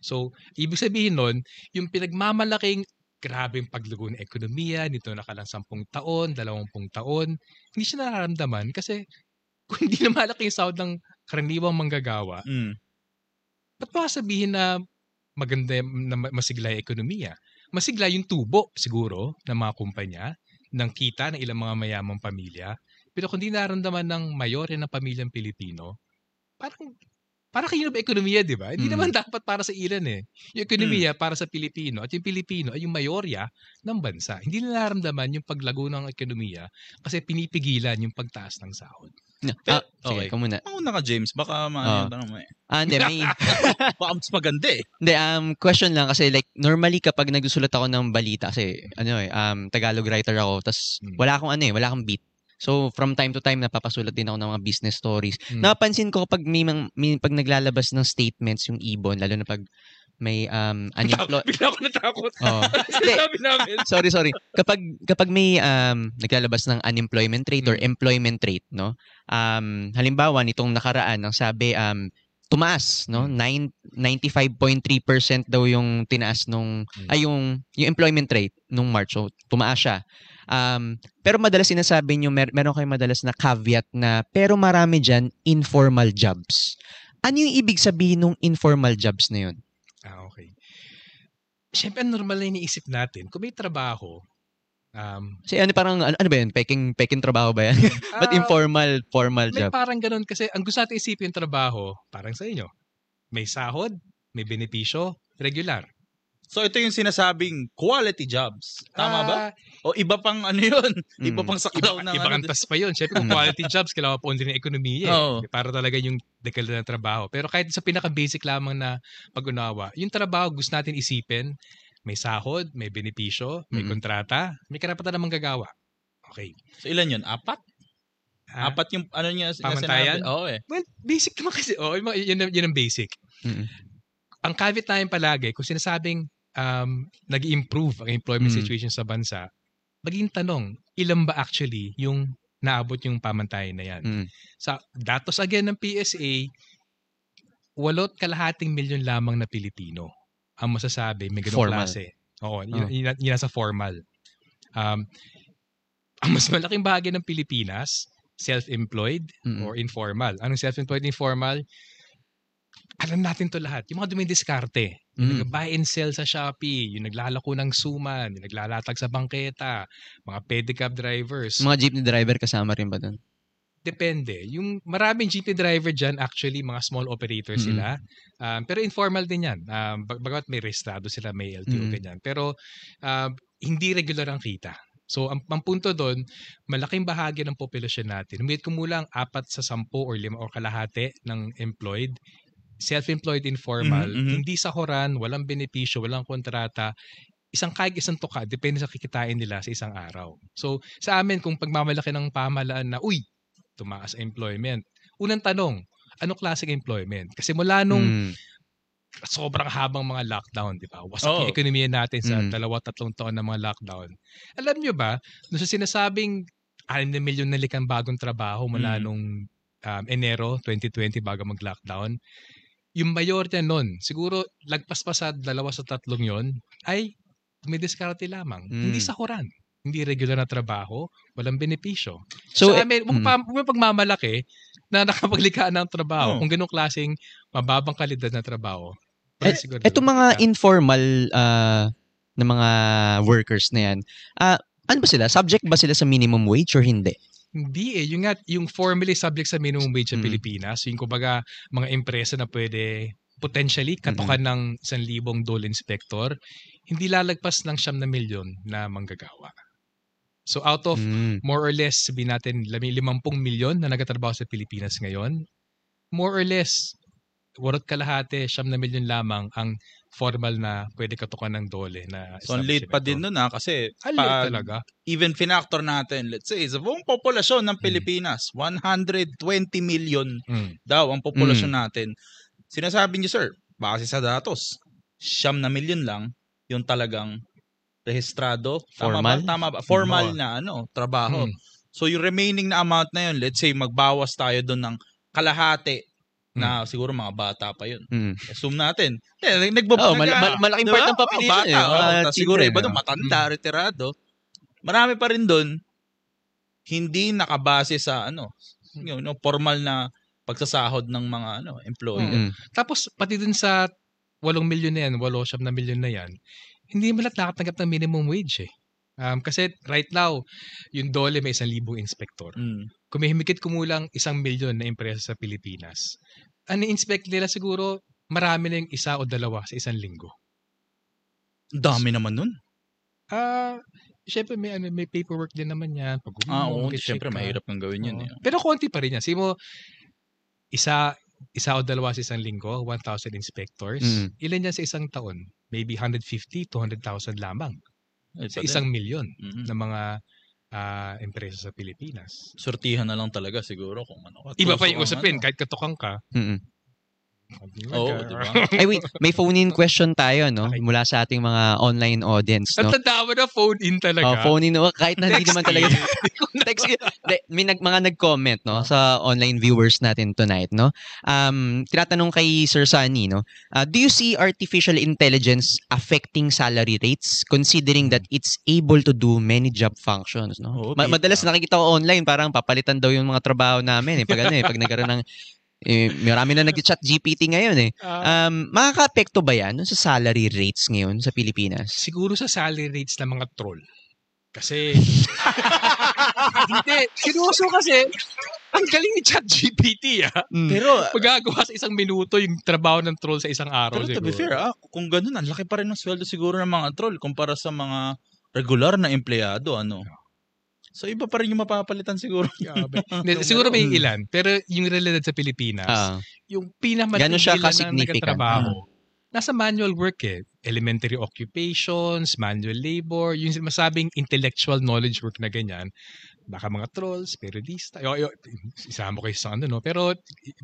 S3: So, ibig sabihin nun, yung pinagmamalaking grabing paglugo ng ekonomiya nito nakalang 10 taon, 20 taon, hindi siya nararamdaman kasi kung hindi na malaki yung sahod ng karaniwang manggagawa, mm. ba't ba sabihin na maganda na masigla yung ekonomiya. Masigla yung tubo siguro ng mga kumpanya, ng kita ng ilang mga mayamang pamilya. Pero kung di naramdaman ng mayore ng pamilyang Pilipino, parang para kayo ba ekonomiya, di ba? Hindi mm. naman dapat para sa Iran eh. Yung ekonomiya mm. para sa Pilipino at yung Pilipino ay yung mayorya ng bansa. Hindi na naramdaman yung paglago ng ekonomiya kasi pinipigilan yung pagtaas ng sahod.
S1: No. Pero, ah, okay, ikaw muna.
S2: Mauna ka, James. Baka maano oh. tanong mo eh.
S1: Ah, hindi. May...
S2: Baka mas maganda eh.
S1: Hindi, um, question lang kasi like, normally kapag nagsusulat ako ng balita, kasi ano eh, um, Tagalog writer ako, tas hmm. wala akong ano eh, wala akong beat. So, from time to time, napapasulat din ako ng mga business stories. Hmm. Napansin ko kapag may, may, pag naglalabas ng statements yung ibon, lalo na pag may um unemployed
S2: Bigla ako natakot.
S1: Oh. Sabi namin. sorry, sorry. Kapag kapag may um naglalabas ng unemployment rate or hmm. employment rate, no? Um halimbawa nitong nakaraan ang sabi um tumaas, no? 9 hmm. 95.3% daw yung tinaas nung mm. ay yung yung employment rate nung March. So tumaas siya. Um, pero madalas sinasabi nyo, mer- meron kayong madalas na caveat na, pero marami dyan, informal jobs. Ano yung ibig sabihin ng informal jobs na yun?
S3: Ah, okay. Siyempre, normal na iniisip natin, kung may trabaho,
S1: Um, si ano parang ano, ano ba yan? Peking peking trabaho ba yan? But uh, informal, formal
S3: may
S1: job?
S3: May parang ganun kasi ang gusto natin isipin yung trabaho, parang sa inyo. May sahod, may benepisyo, regular.
S2: So ito yung sinasabing quality jobs. Tama uh, ba? Ah, o iba pang ano yun? Iba mm, pang saklaw
S3: iba,
S2: ng
S3: iba ano. Iba pa yun. Siyempre kung quality jobs, kailangan po din ng ekonomiya. Eh. Oh. Para talaga yung dekala ng trabaho. Pero kahit sa pinaka-basic lamang na pag-unawa, yung trabaho gusto natin isipin, may sahod, may benepisyo, may mm-hmm. kontrata, may karapatan namang gagawa. Okay.
S2: So ilan yun? Apat? Ha? Apat yung ano niya
S3: Pamantayan? Oo eh. Well, basic naman kasi. Oo, oh, yun, yun, yun ang basic. Mm-hmm. Ang caveat namin palagi, kung sinasabing um, nag improve ang employment mm-hmm. situation sa bansa, maging tanong, ilan ba actually yung naabot yung pamantayan na yan? Mm-hmm. Sa datos again ng PSA, walot kalahating milyon lamang na Pilipino ang masasabi may ganung formal. klase. Oo, yun, oh. yun, yun, nasa formal. Um, ang mas malaking bahagi ng Pilipinas, self-employed mm-hmm. or informal. Anong self-employed informal? Alam natin to lahat. Yung mga dumidiskarte. Yung mm. buy and sell sa Shopee, yung naglalako ng suman, yung naglalatag sa bangketa, mga pedicab drivers.
S1: Mga jeepney driver kasama rin ba doon?
S3: Depende. Yung maraming jeepney driver dyan, actually, mga small operators mm-hmm. sila. Um, pero informal din yan. Um, bag- bagamat may registrado sila, may LTO, mm-hmm. ganyan. Pero um, hindi regular ang kita. So, ang, ang punto doon, malaking bahagi ng populasyon natin, humigit kumulang apat sa sampu or lima or kalahati ng employed, self-employed informal, mm-hmm. hindi sa horan, walang benepisyo, walang kontrata, isang kahit isang tuka, depende sa kikitain nila sa isang araw. So, sa amin, kung pagmamalaki ng pamahalaan na, uy, tumaas employment. Unang tanong, anong klaseng employment? Kasi mula nung mm. sobrang habang mga lockdown, di ba? Wasak oh. yung ekonomiya natin sa mm. dalawa, tatlong taon ng mga lockdown. Alam nyo ba, nung sa sinasabing 6 na milyon na likang bagong trabaho mula mm. nung um, Enero 2020 bago mag-lockdown, yung mayorya nun, siguro lagpas pa sa dalawa sa tatlong yon ay may diskarte lamang. Mm. Hindi sa horan hindi regular na trabaho, walang benepisyo. So, sa amin, mm. pa, pagmamalaki na nakapaglikha ng trabaho, oh. kung ganong klaseng mababang kalidad na trabaho.
S1: Eh, etong mga yeah. informal uh, na mga workers na yan, uh, ano ba sila? Subject ba sila sa minimum wage or hindi?
S3: Hindi eh. Yung, nga, yung formally subject sa minimum wage sa mm. Pilipinas, yung kumbaga mga empresa na pwede potentially katukan mm-hmm. ng 1,000 dole inspector, hindi lalagpas ng siyam na milyon na manggagawa. So out of mm. more or less, sabihin natin, 50 milyon na nagtatrabaho sa Pilipinas ngayon, more or less, warot kalahati, siyam na milyon lamang ang formal na pwede katukan ng dole na
S2: So, late pa din nun ha, ah, kasi pa, talaga. even finactor natin, let's say, sa buong populasyon ng hmm. Pilipinas, mm. 120 million mm. daw ang populasyon mm. natin. Sinasabi niyo, sir, base sa datos, siyam na milyon lang yung talagang rehistrado.
S1: Formal?
S2: Tama ba? Tama ba? Formal na ano, trabaho. Hmm. So yung remaining na amount na yun, let's say magbawas tayo doon ng kalahati na hmm. siguro mga bata pa yun. Hmm. Assume natin. Eh, nagbabasa
S1: oh, mal- mal- malaking diba? part ng population. Oh, bata,
S2: eh. oh, siguro iba doon, matanda, hmm. retirado. Marami pa rin doon, hindi nakabase sa ano, you know, formal na pagsasahod ng mga ano, employee. Mm-hmm.
S3: Tapos pati dun sa 8 milyon na yan, 8 na milyon na yan, hindi mo lahat nakatanggap ng minimum wage eh. Um, kasi right now, yung dole may isang libong inspector. Mm. Kung may himikit kumulang isang milyon na empresa sa Pilipinas, ang inspect nila siguro marami na yung isa o dalawa sa isang linggo.
S2: Dami naman nun.
S3: Ah, uh, syempre may ano, may paperwork din naman 'yan.
S2: Pag ah, oo, syempre mahirap kang gawin 'yun.
S3: Uh, eh. Pero konti pa rin 'yan. Simo isa isa o dalawa sa isang linggo, 1,000 inspectors. Mm. Ilan yan sa isang taon? Maybe 150, 200,000 lamang. Ay, sa isang milyon mm-hmm. na mga uh, empresa sa Pilipinas.
S2: Sortihan na lang talaga siguro kung ano.
S3: Iba pa yung usapin, ano. kahit katukang ka.
S1: Mm-hmm. Oo, oh, diba? Ay wait, may phone-in question tayo, no? Okay. Mula sa ating mga online audience, no?
S3: Ang tanda mo na phone-in talaga.
S1: Oh, phone-in, no? Kahit na hindi naman talaga. Text, may nag, mga nag-comment, no? Sa online viewers natin tonight, no? Um, tinatanong kay Sir Sunny, no? Uh, do you see artificial intelligence affecting salary rates considering that it's able to do many job functions, no? Oh, Ma- madalas nakikita ko online, parang papalitan daw yung mga trabaho namin, eh. Pag ano, eh, pag nagkaroon ng eh, marami na nag-chat GPT ngayon eh. Ah. Um, makaka-apekto ba yan sa salary rates ngayon sa Pilipinas?
S3: Siguro sa salary rates ng mga troll. Kasi, hindi, seryoso kasi, ang galing ni ChatGPT ah.
S2: Mm. Pero,
S3: magagawa sa isang minuto yung trabaho ng troll sa isang araw
S2: pero siguro. to be fair ah, kung ganun, ang laki pa rin ng sweldo siguro ng mga troll kumpara sa mga regular na empleyado, ano. So iba pa rin yung mapapalitan siguro.
S3: siguro may ilan, pero yung realidad sa Pilipinas, uh, yung pinamatigilan na nagtatrabaho, nasa manual work eh. Elementary occupations, manual labor, yung masabing intellectual knowledge work na ganyan. Baka mga trolls, periodista, yo, yo, isama ko sa ano, no? Pero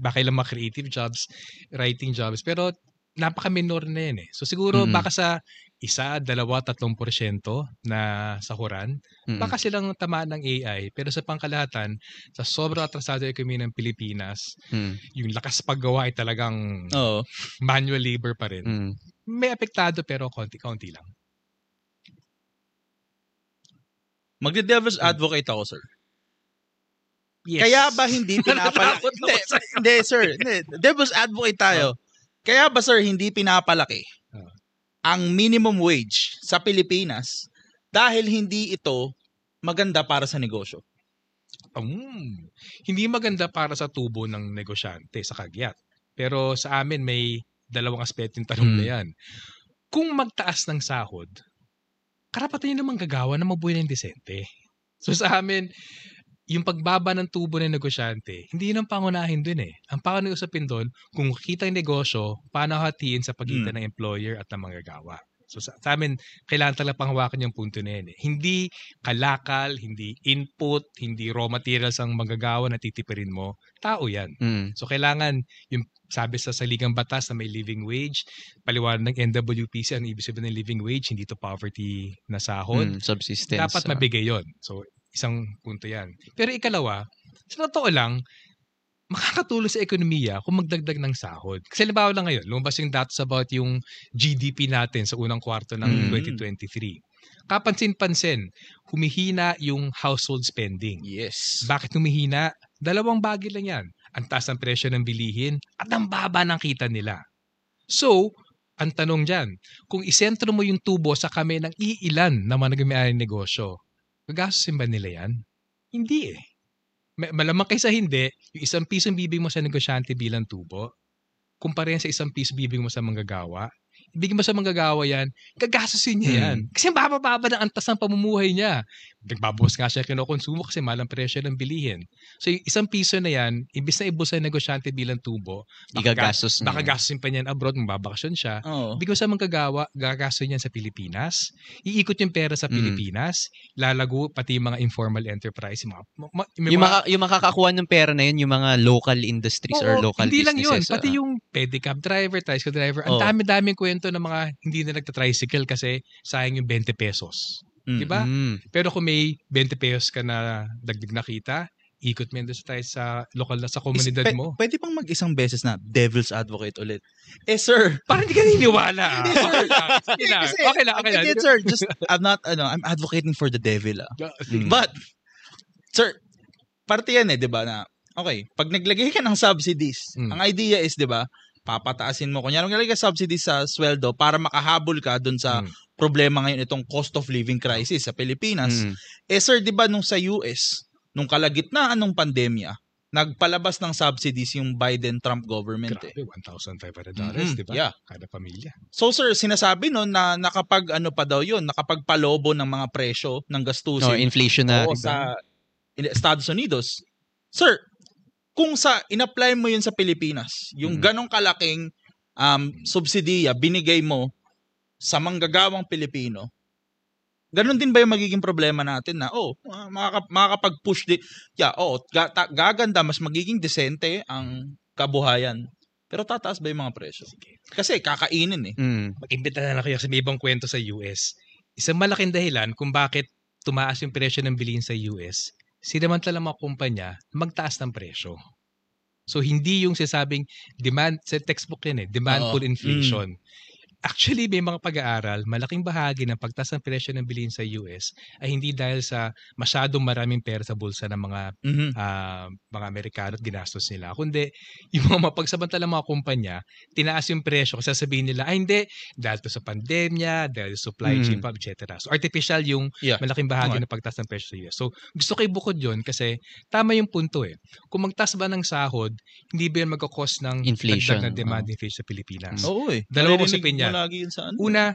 S3: baka ilang mga creative jobs, writing jobs. Pero napaka-minor na yan eh. So siguro mm-hmm. baka sa isa, dalawa, tatlong porsyento na sahuran, mm-hmm. baka silang tamaan ng AI. Pero sa pangkalahatan, sa sobrang atrasado ekonomiya ng Pilipinas, mm-hmm. yung lakas paggawa ay talagang
S2: Oo.
S3: manual labor pa rin. Mm-hmm. May apektado pero konti-konti lang.
S2: Magde-devil's mm. advocate ako, sir.
S3: Yes.
S2: Kaya ba hindi pinapalaki? hindi, hindi, sir. Hindi. Devil's advocate tayo. Kaya ba sir hindi pinapalaki. Ang minimum wage sa Pilipinas dahil hindi ito maganda para sa negosyo?
S3: Um, hindi maganda para sa tubo ng negosyante sa kagyat. Pero sa amin may dalawang aspeto yung tanong hmm. na yan. Kung magtaas ng sahod, karapatan nyo naman gagawa na mabuhay ng desente. So sa amin, yung pagbaba ng tubo ng negosyante, hindi yun ang pangunahin dun eh. Ang pangunahin dun, kung kita yung negosyo, paano hatiin sa pagitan mm. ng employer at ng manggagawa. So sa, sa amin, kailangan talaga panghawakan yung punto na yan. Eh. Hindi kalakal, hindi input, hindi raw materials ang manggagawa na titipirin mo. Tao yan. Mm. So kailangan yung sabi sa saligang batas na may living wage, paliwanag ng NWPC ang ibig sabihin ng living wage, hindi to poverty na sahod. Mm,
S1: subsistence.
S3: Dapat mabigay yon So Isang punto yan. Pero ikalawa, sa totoo lang, makakatulong sa ekonomiya kung magdagdag ng sahod. Kasi halimbawa lang ngayon, lumabas yung datos about yung GDP natin sa unang kwarto ng mm. 2023. Kapansin-pansin, humihina yung household spending.
S2: Yes.
S3: Bakit humihina? Dalawang bagay lang yan. Ang taas ng presyo ng bilihin at ang baba ng kita nila. So, ang tanong dyan, kung isentro mo yung tubo sa kami ng iilan na mga nagmayari negosyo, Gagastusin ba nila yan? Hindi eh. Malamang kaysa hindi, yung isang piso bibig mo sa negosyante bilang tubo, kumpara yan sa isang piso bibig mo sa manggagawa, ibigay mo sa manggagawa yan, gagastusin niya yan. Hmm. Kasi bababa ng antas ng pamumuhay niya. Nagbabawas nga siya kinokonsumo kasi malang presyo ng bilihin. So, isang piso na yan, imbis na ibus sa negosyante bilang tubo,
S1: igagastos
S3: niya. Baka gastusin pa niyan abroad, magbabakasyon siya.
S2: Oo.
S3: Ibig mo sa manggagawa, gagastusin niyan sa Pilipinas, iikot yung pera sa mm. Pilipinas, lalago pati yung mga informal enterprise. Mga,
S1: ma, yung, mga, yung makakakuha ng pera na yun, yung mga local industries Oo, or local
S3: hindi
S1: businesses.
S3: Hindi lang yun, pati yung pedicab driver, tricycle driver, ang dami-daming kwento ng mga hindi na nagta-tricycle kasi sayang yung 20 pesos. Mm. 'Di ba? Pero kung may 20 pesos ka na dagdag na kita, ikot mo sa tayo sa lokal na sa komunidad mo.
S2: P- pwede pang mag-isang beses na devil's advocate ulit. Eh sir,
S3: parang hindi ka niniwala. Ah. okay, lang, okay lang, okay lang.
S2: Okay, sir, just I'm not ano, I'm advocating for the devil. Ah. Mm. But sir, parte yan eh, 'di ba na Okay, pag naglagay ka ng subsidies, mm. ang idea is 'di ba, papataasin mo. Kunyari, naglagay ka subsidy sa sweldo para makahabol ka dun sa mm problema ngayon itong cost of living crisis sa Pilipinas. Mm. Eh sir, 'di ba nung sa US, nung kalagitnaan ng pandemya, nagpalabas ng subsidies yung Biden-Trump government.
S3: Grabe, eh. $1,500, mm-hmm. di ba?
S2: Yeah.
S3: Kada pamilya.
S2: So sir, sinasabi no na nakapag ano pa daw yun, nakapagpalobo ng mga presyo ng gastusin.
S1: No, inflation na.
S2: sa Estados Unidos. Sir, kung sa inapply mo yun sa Pilipinas, yung mm. ganong kalaking um, subsidiya binigay mo sa manggagawang Pilipino, ganun din ba yung magiging problema natin na, oh, makaka- makakapag-push din. Yeah, oh, gaganda, mas magiging desente ang kabuhayan. Pero tataas ba yung mga presyo? Kasi kakainin eh.
S3: Mm. Mag-imbita na lang kayo kasi may ibang kwento sa US. Isang malaking dahilan kung bakit tumaas yung presyo ng bilihin sa US, sinamantala mga kumpanya magtaas ng presyo. So hindi yung sasabing demand, sa textbook yan eh, demand pull inflation. Mm Actually, may mga pag-aaral, malaking bahagi ng pagtaas ng presyo ng bilihin sa US ay hindi dahil sa masyadong maraming pera sa bulsa ng mga mm-hmm. uh, mga Amerikano at ginastos nila. Kundi yung mga mapagsamantalang mga kumpanya, tinaas yung presyo kasi sabihin nila, ay hindi, dahil to sa pandemya, dahil sa supply chain, mm-hmm. etc. So artificial yung yeah. malaking bahagi okay. ng pagtaas ng presyo sa US. So gusto ko ibukod yun kasi tama yung punto eh. Kung magtaas ba ng sahod, hindi ba yun magkakos ng
S1: inflation
S3: na demand oh. inflation sa Pilipinas?
S2: Oo eh.
S3: Dalawang usapin yan
S2: lagi yun sa ano.
S3: Una,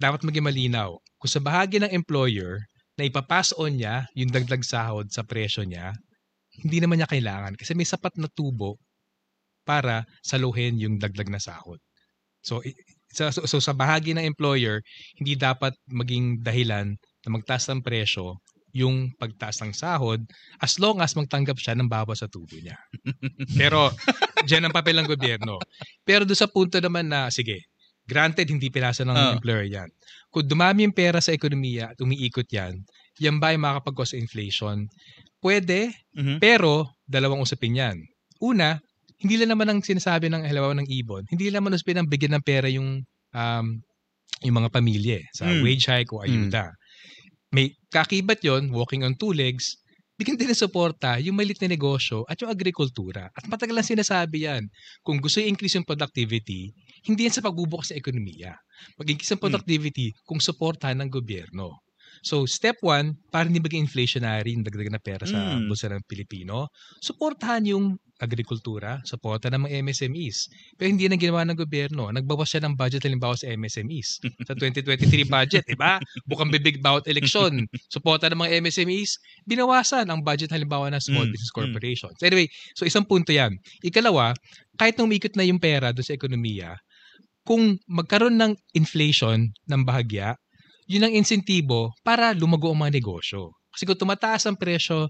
S3: dapat maging malinaw. Kung sa bahagi ng employer na ipapass on niya yung dagdag sahod sa presyo niya, hindi naman niya kailangan kasi may sapat na tubo para saluhin yung dagdag na sahod. So, so, so sa bahagi ng employer, hindi dapat maging dahilan na magtaas ng presyo yung pagtaas ng sahod as long as magtanggap siya ng bawas sa tubo niya. Pero, dyan ang papel ng gobyerno. Pero doon sa punto naman na, sige, Granted, hindi pinasa ng uh. employer yan. Kung dumami yung pera sa ekonomiya at umiikot yan, yan ba ay makakapag sa inflation? Pwede, mm-hmm. pero dalawang usapin yan. Una, hindi lang naman ang sinasabi ng halimbawa ng ibon, hindi lang naman usapin ang bigyan ng pera yung um, yung mga pamilya eh, sa mm. wage hike o ayuda. Mm. May kakibat yon walking on two legs, bigyan din ng suporta yung maliit na negosyo at yung agrikultura. At matagal lang sinasabi yan. Kung gusto i-increase yung productivity, hindi yan sa pagbubukas ng ekonomiya. Mag-increase ang hmm. productivity hmm. kung suportahan ng gobyerno. So, step one, para hindi maging inflationary yung dagdag na pera sa mm. bulsa ng Pilipino, suportahan yung agrikultura, suporta ng mga MSMEs. Pero hindi na ginawa ng gobyerno. Nagbawas siya ng budget halimbawa sa MSMEs. Sa 2023 budget, di ba? Bukang bibig bawat eleksyon. Suporta ng mga MSMEs, binawasan ang budget halimbawa ng small mm. business mm. corporations. Anyway, so isang punto yan. Ikalawa, kahit nung umikot na yung pera doon sa ekonomiya, kung magkaroon ng inflation ng bahagya, yun ang insentibo para lumago ang mga negosyo. Kasi kung tumataas ang presyo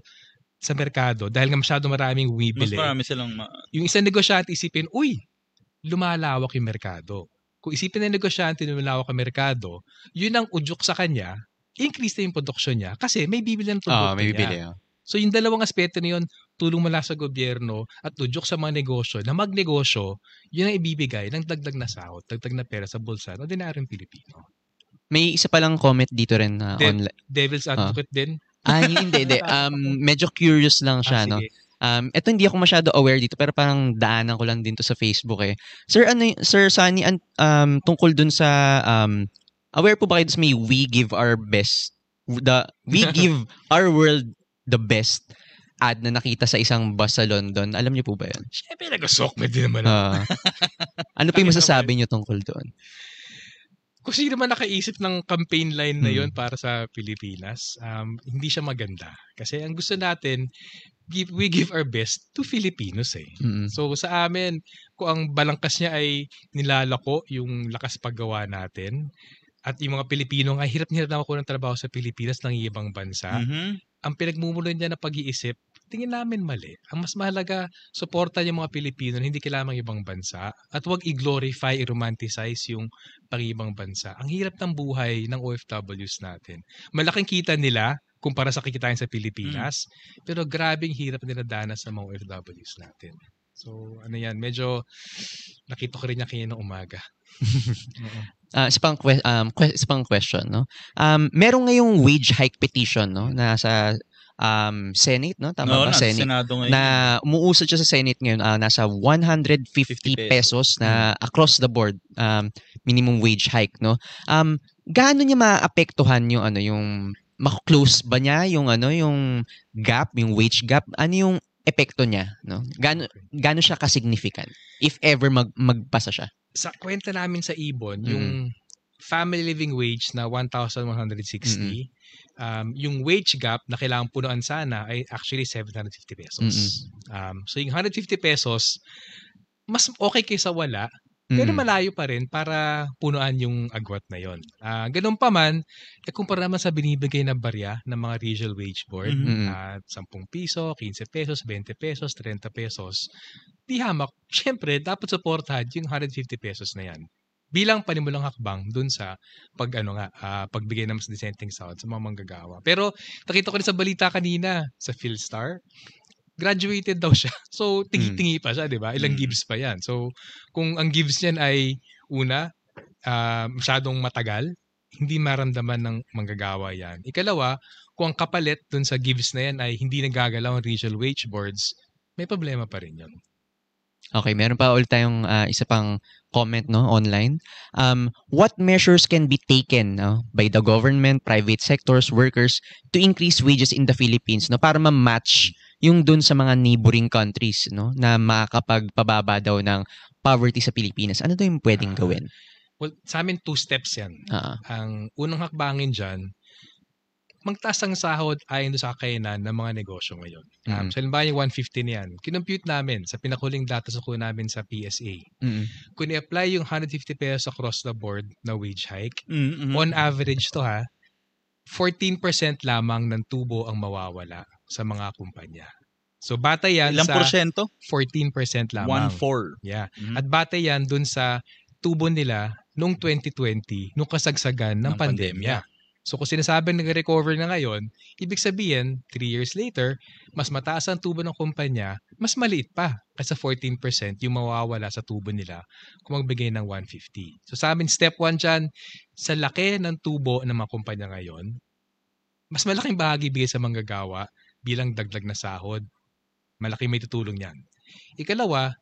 S3: sa merkado dahil nga masyado maraming bumibili.
S2: Mas marami silang ma-
S3: Yung isang negosyante isipin, uy, lumalawak yung merkado. Kung isipin ng negosyante na lumalawak ang merkado, yun ang udyok sa kanya, increase na yung produksyon niya kasi may bibili ng produkto
S1: oh, may bibili, niya. Oh.
S3: So yung dalawang aspeto na yun, tulong mula sa gobyerno at tudyok sa mga negosyo na magnegosyo, yun ang ibibigay ng dagdag na sahod, dagdag na pera sa bulsa ng ordinaryong Pilipino.
S1: May isa palang comment dito rin na uh,
S3: De-
S1: online.
S3: Devil's ah. advocate uh. din?
S1: Ah, hindi, hindi. Um, medyo curious lang siya, ah, no? Um, ito hindi ako masyado aware dito pero parang daanan ko lang din to sa Facebook eh. Sir ano Sir Sunny um tungkol dun sa um aware po ba kayo sa may we give our best the we give our world the best ad na nakita sa isang bus sa London. Alam niyo po ba 'yan?
S3: Syempre nag-sok din naman.
S1: Uh, ano po yung masasabi niyo tungkol doon?
S3: kung sino man nakaisip ng campaign line na yon hmm. para sa Pilipinas, um, hindi siya maganda. Kasi ang gusto natin, give, we give our best to Filipinos eh. Mm-hmm. So sa amin, kung ang balangkas niya ay nilalako yung lakas paggawa natin, at yung mga Pilipino nga hirap na hirap na ako ng trabaho sa Pilipinas ng ibang bansa, mm-hmm. ang pinagmumulan niya na pag-iisip, tingin namin mali. Ang mas mahalaga, suporta yung mga Pilipino hindi kailangan ibang bansa at huwag i-glorify, i-romanticize yung pang-ibang bansa. Ang hirap ng buhay ng OFWs natin. Malaking kita nila kumpara sa kikitain sa Pilipinas, mm. pero grabing hirap nila danas sa mga OFWs natin. So, ano yan, medyo nakita ko rin niya kanina umaga.
S1: uh, isa pang, que- um, que- isa pang question, no? Um, meron ngayong wage hike petition, no? Nasa um, Senate, no? Tama
S2: no,
S1: ba?
S2: Senate. Senado ngayon.
S1: Na umuusad siya sa Senate ngayon, uh, nasa 150 pesos. pesos na hmm. across the board um, minimum wage hike, no? Um, gaano niya maapektuhan yung ano, yung mak-close ba niya yung ano, yung gap, yung wage gap? Ano yung epekto niya, no? Gaano gaano siya ka-significant if ever mag magpasa siya?
S3: Sa kwenta namin sa Ibon, mm. yung family living wage na 1,160, mm-hmm um, yung wage gap na kailangan punuan sana ay actually 750 pesos. Mm-hmm. Um, so yung 150 pesos, mas okay kaysa wala, pero malayo pa rin para punuan yung agwat na yon. Uh, ganun pa man, eh, kumpara naman sa binibigay na barya ng mga regional wage board, mm-hmm. at uh, 10 piso, 15 pesos, 20 pesos, 30 pesos, di hamak, syempre, dapat supportahan yung 150 pesos na yan bilang panimulang hakbang dun sa pag ano nga uh, pagbigay ng mas dissenting sound sa mga manggagawa. Pero nakita ko rin sa balita kanina sa Philstar, graduated daw siya. So tingi-tingi hmm. pa siya, 'di ba? Ilang mm. gives pa 'yan. So kung ang gives niyan ay una uh, masyadong matagal, hindi maramdaman ng manggagawa yan. Ikalawa, kung ang kapalit dun sa gives na yan ay hindi nagagalaw ang regional wage boards, may problema pa rin yun.
S1: Okay, meron pa ulit tayong uh, isa pang comment no online. Um, what measures can be taken no, by the government, private sectors, workers to increase wages in the Philippines no para ma-match yung dun sa mga neighboring countries no na makakapagpababa daw ng poverty sa Pilipinas. Ano daw yung pwedeng uh, gawin?
S3: Well, sa amin two steps 'yan. Uh-huh. Ang unang hakbangin diyan magtaas ang sahod ayon sa kakayanan ng mga negosyo ngayon. Um, mm-hmm. So, halimbawa yung 150 niyan, kinompute namin sa pinakuling data sa kuha namin sa PSA. Mm-hmm. Kung i-apply yung 150 pesos across the board na wage hike, mm-hmm. on average to ha, 14% lamang ng tubo ang mawawala sa mga kumpanya. So bata yan
S2: Ilang
S3: sa
S2: porsyento?
S3: 14% lamang.
S2: 1-4.
S3: Yeah. Mm-hmm. At bata yan dun sa tubo nila noong 2020, nung kasagsagan ng, ng pandemya. pandemya. So kung sinasabing nag-recover na ngayon, ibig sabihin, 3 years later, mas mataas ang tubo ng kumpanya, mas maliit pa kaysa 14% yung mawawala sa tubo nila kung magbigay ng 150. So sa amin, step 1 dyan, sa laki ng tubo ng mga kumpanya ngayon, mas malaking bahagi bigay sa manggagawa bilang dagdag na sahod. Malaki may tutulong yan. Ikalawa,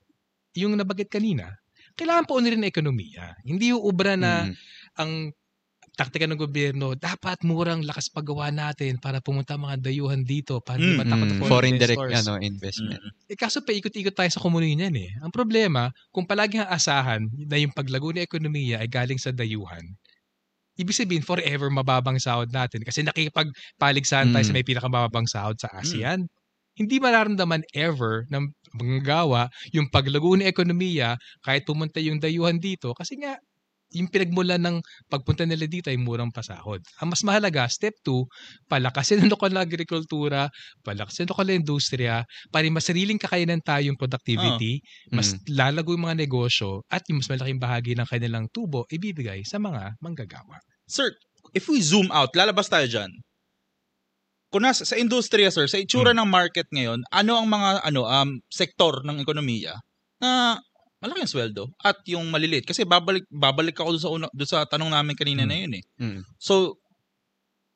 S3: yung nabagit kanina, kailangan po rin ng ekonomiya. Hindi yung ubra na mm. ang taktika ng gobyerno, dapat murang lakas paggawa natin para pumunta mga dayuhan dito para mm, matakot mm,
S1: foreign direct ano, investment.
S3: Mm. Eh kaso pa ikot-ikot tayo sa komunyo niyan eh. Ang problema, kung palaging asahan na yung paglago ng ekonomiya ay galing sa dayuhan, ibig sabihin forever mababang sahod natin kasi nakikipagpaligsahan tayo mm. sa may pinakamababang sahod sa ASEAN. Mm. Hindi mararamdaman ever ng manggagawa yung paglago ng ekonomiya kahit pumunta yung dayuhan dito kasi nga yung pinagmula ng pagpunta nila dito ay murang pasahod. Ang mas mahalaga, step 2, palakasin ang lokal na agrikultura, palakasin ang lokal na industriya, para mas sariling kakayanan tayo yung productivity, oh. mas mm. lalago yung mga negosyo, at yung mas malaking bahagi ng kanilang tubo ibibigay sa mga manggagawa.
S2: Sir, if we zoom out, lalabas tayo dyan. Kung nasa, sa industriya, sir, sa itsura hmm. ng market ngayon, ano ang mga ano um sektor ng ekonomiya na malaki ang sweldo at yung maliliit kasi babalik babalik ako doon sa una, doon sa tanong namin kanina mm. na yun eh. Mm. So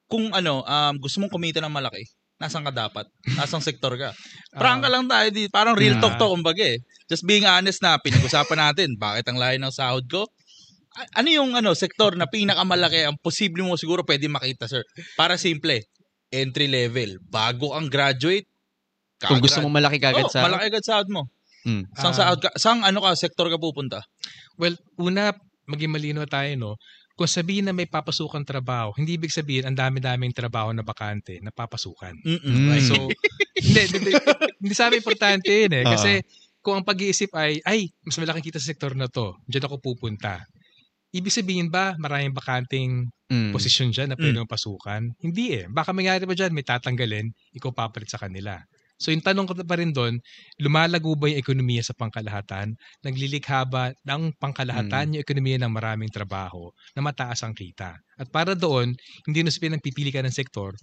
S2: kung ano um, gusto mong kumita ng malaki, nasan ka dapat? Nasang sektor ka? Parang uh, lang tayo dito. Parang real talk to kumbaga eh. Just being honest na pinag-usapan natin bakit ang layo ng sahod ko. A- ano yung ano sektor na pinakamalaki ang posible mo siguro pwede makita sir? Para simple, entry level, bago ang graduate,
S1: kung gusto mo malaki kagad
S2: oh, sa malaki agad sahod mo. Mm. Sang, sa, sang ano ka, sektor ka pupunta?
S3: Well, una, maging malino tayo, no? Kung sabihin na may papasukan trabaho, hindi ibig sabihin ang dami-daming trabaho na bakante na papasukan. Right? So, hindi, hindi, hindi sa amin importante yun eh. Kasi uh-huh. kung ang pag-iisip ay, ay, mas malaking kita sa sektor na to, dyan ako pupunta. Ibig sabihin ba maraming bakanting mm. posisyon dyan na pwede mm. pasukan? Hindi eh. Baka mangyari pa dyan, may tatanggalin, ikaw papalit sa kanila. So yung tanong ko pa rin doon, lumalago ba yung ekonomiya sa pangkalahatan? Naglilikha ba ng pangkalahatan mm. yung ekonomiya ng maraming trabaho na mataas ang kita? At para doon, hindi na sabihin ng pipili ka ng sektor,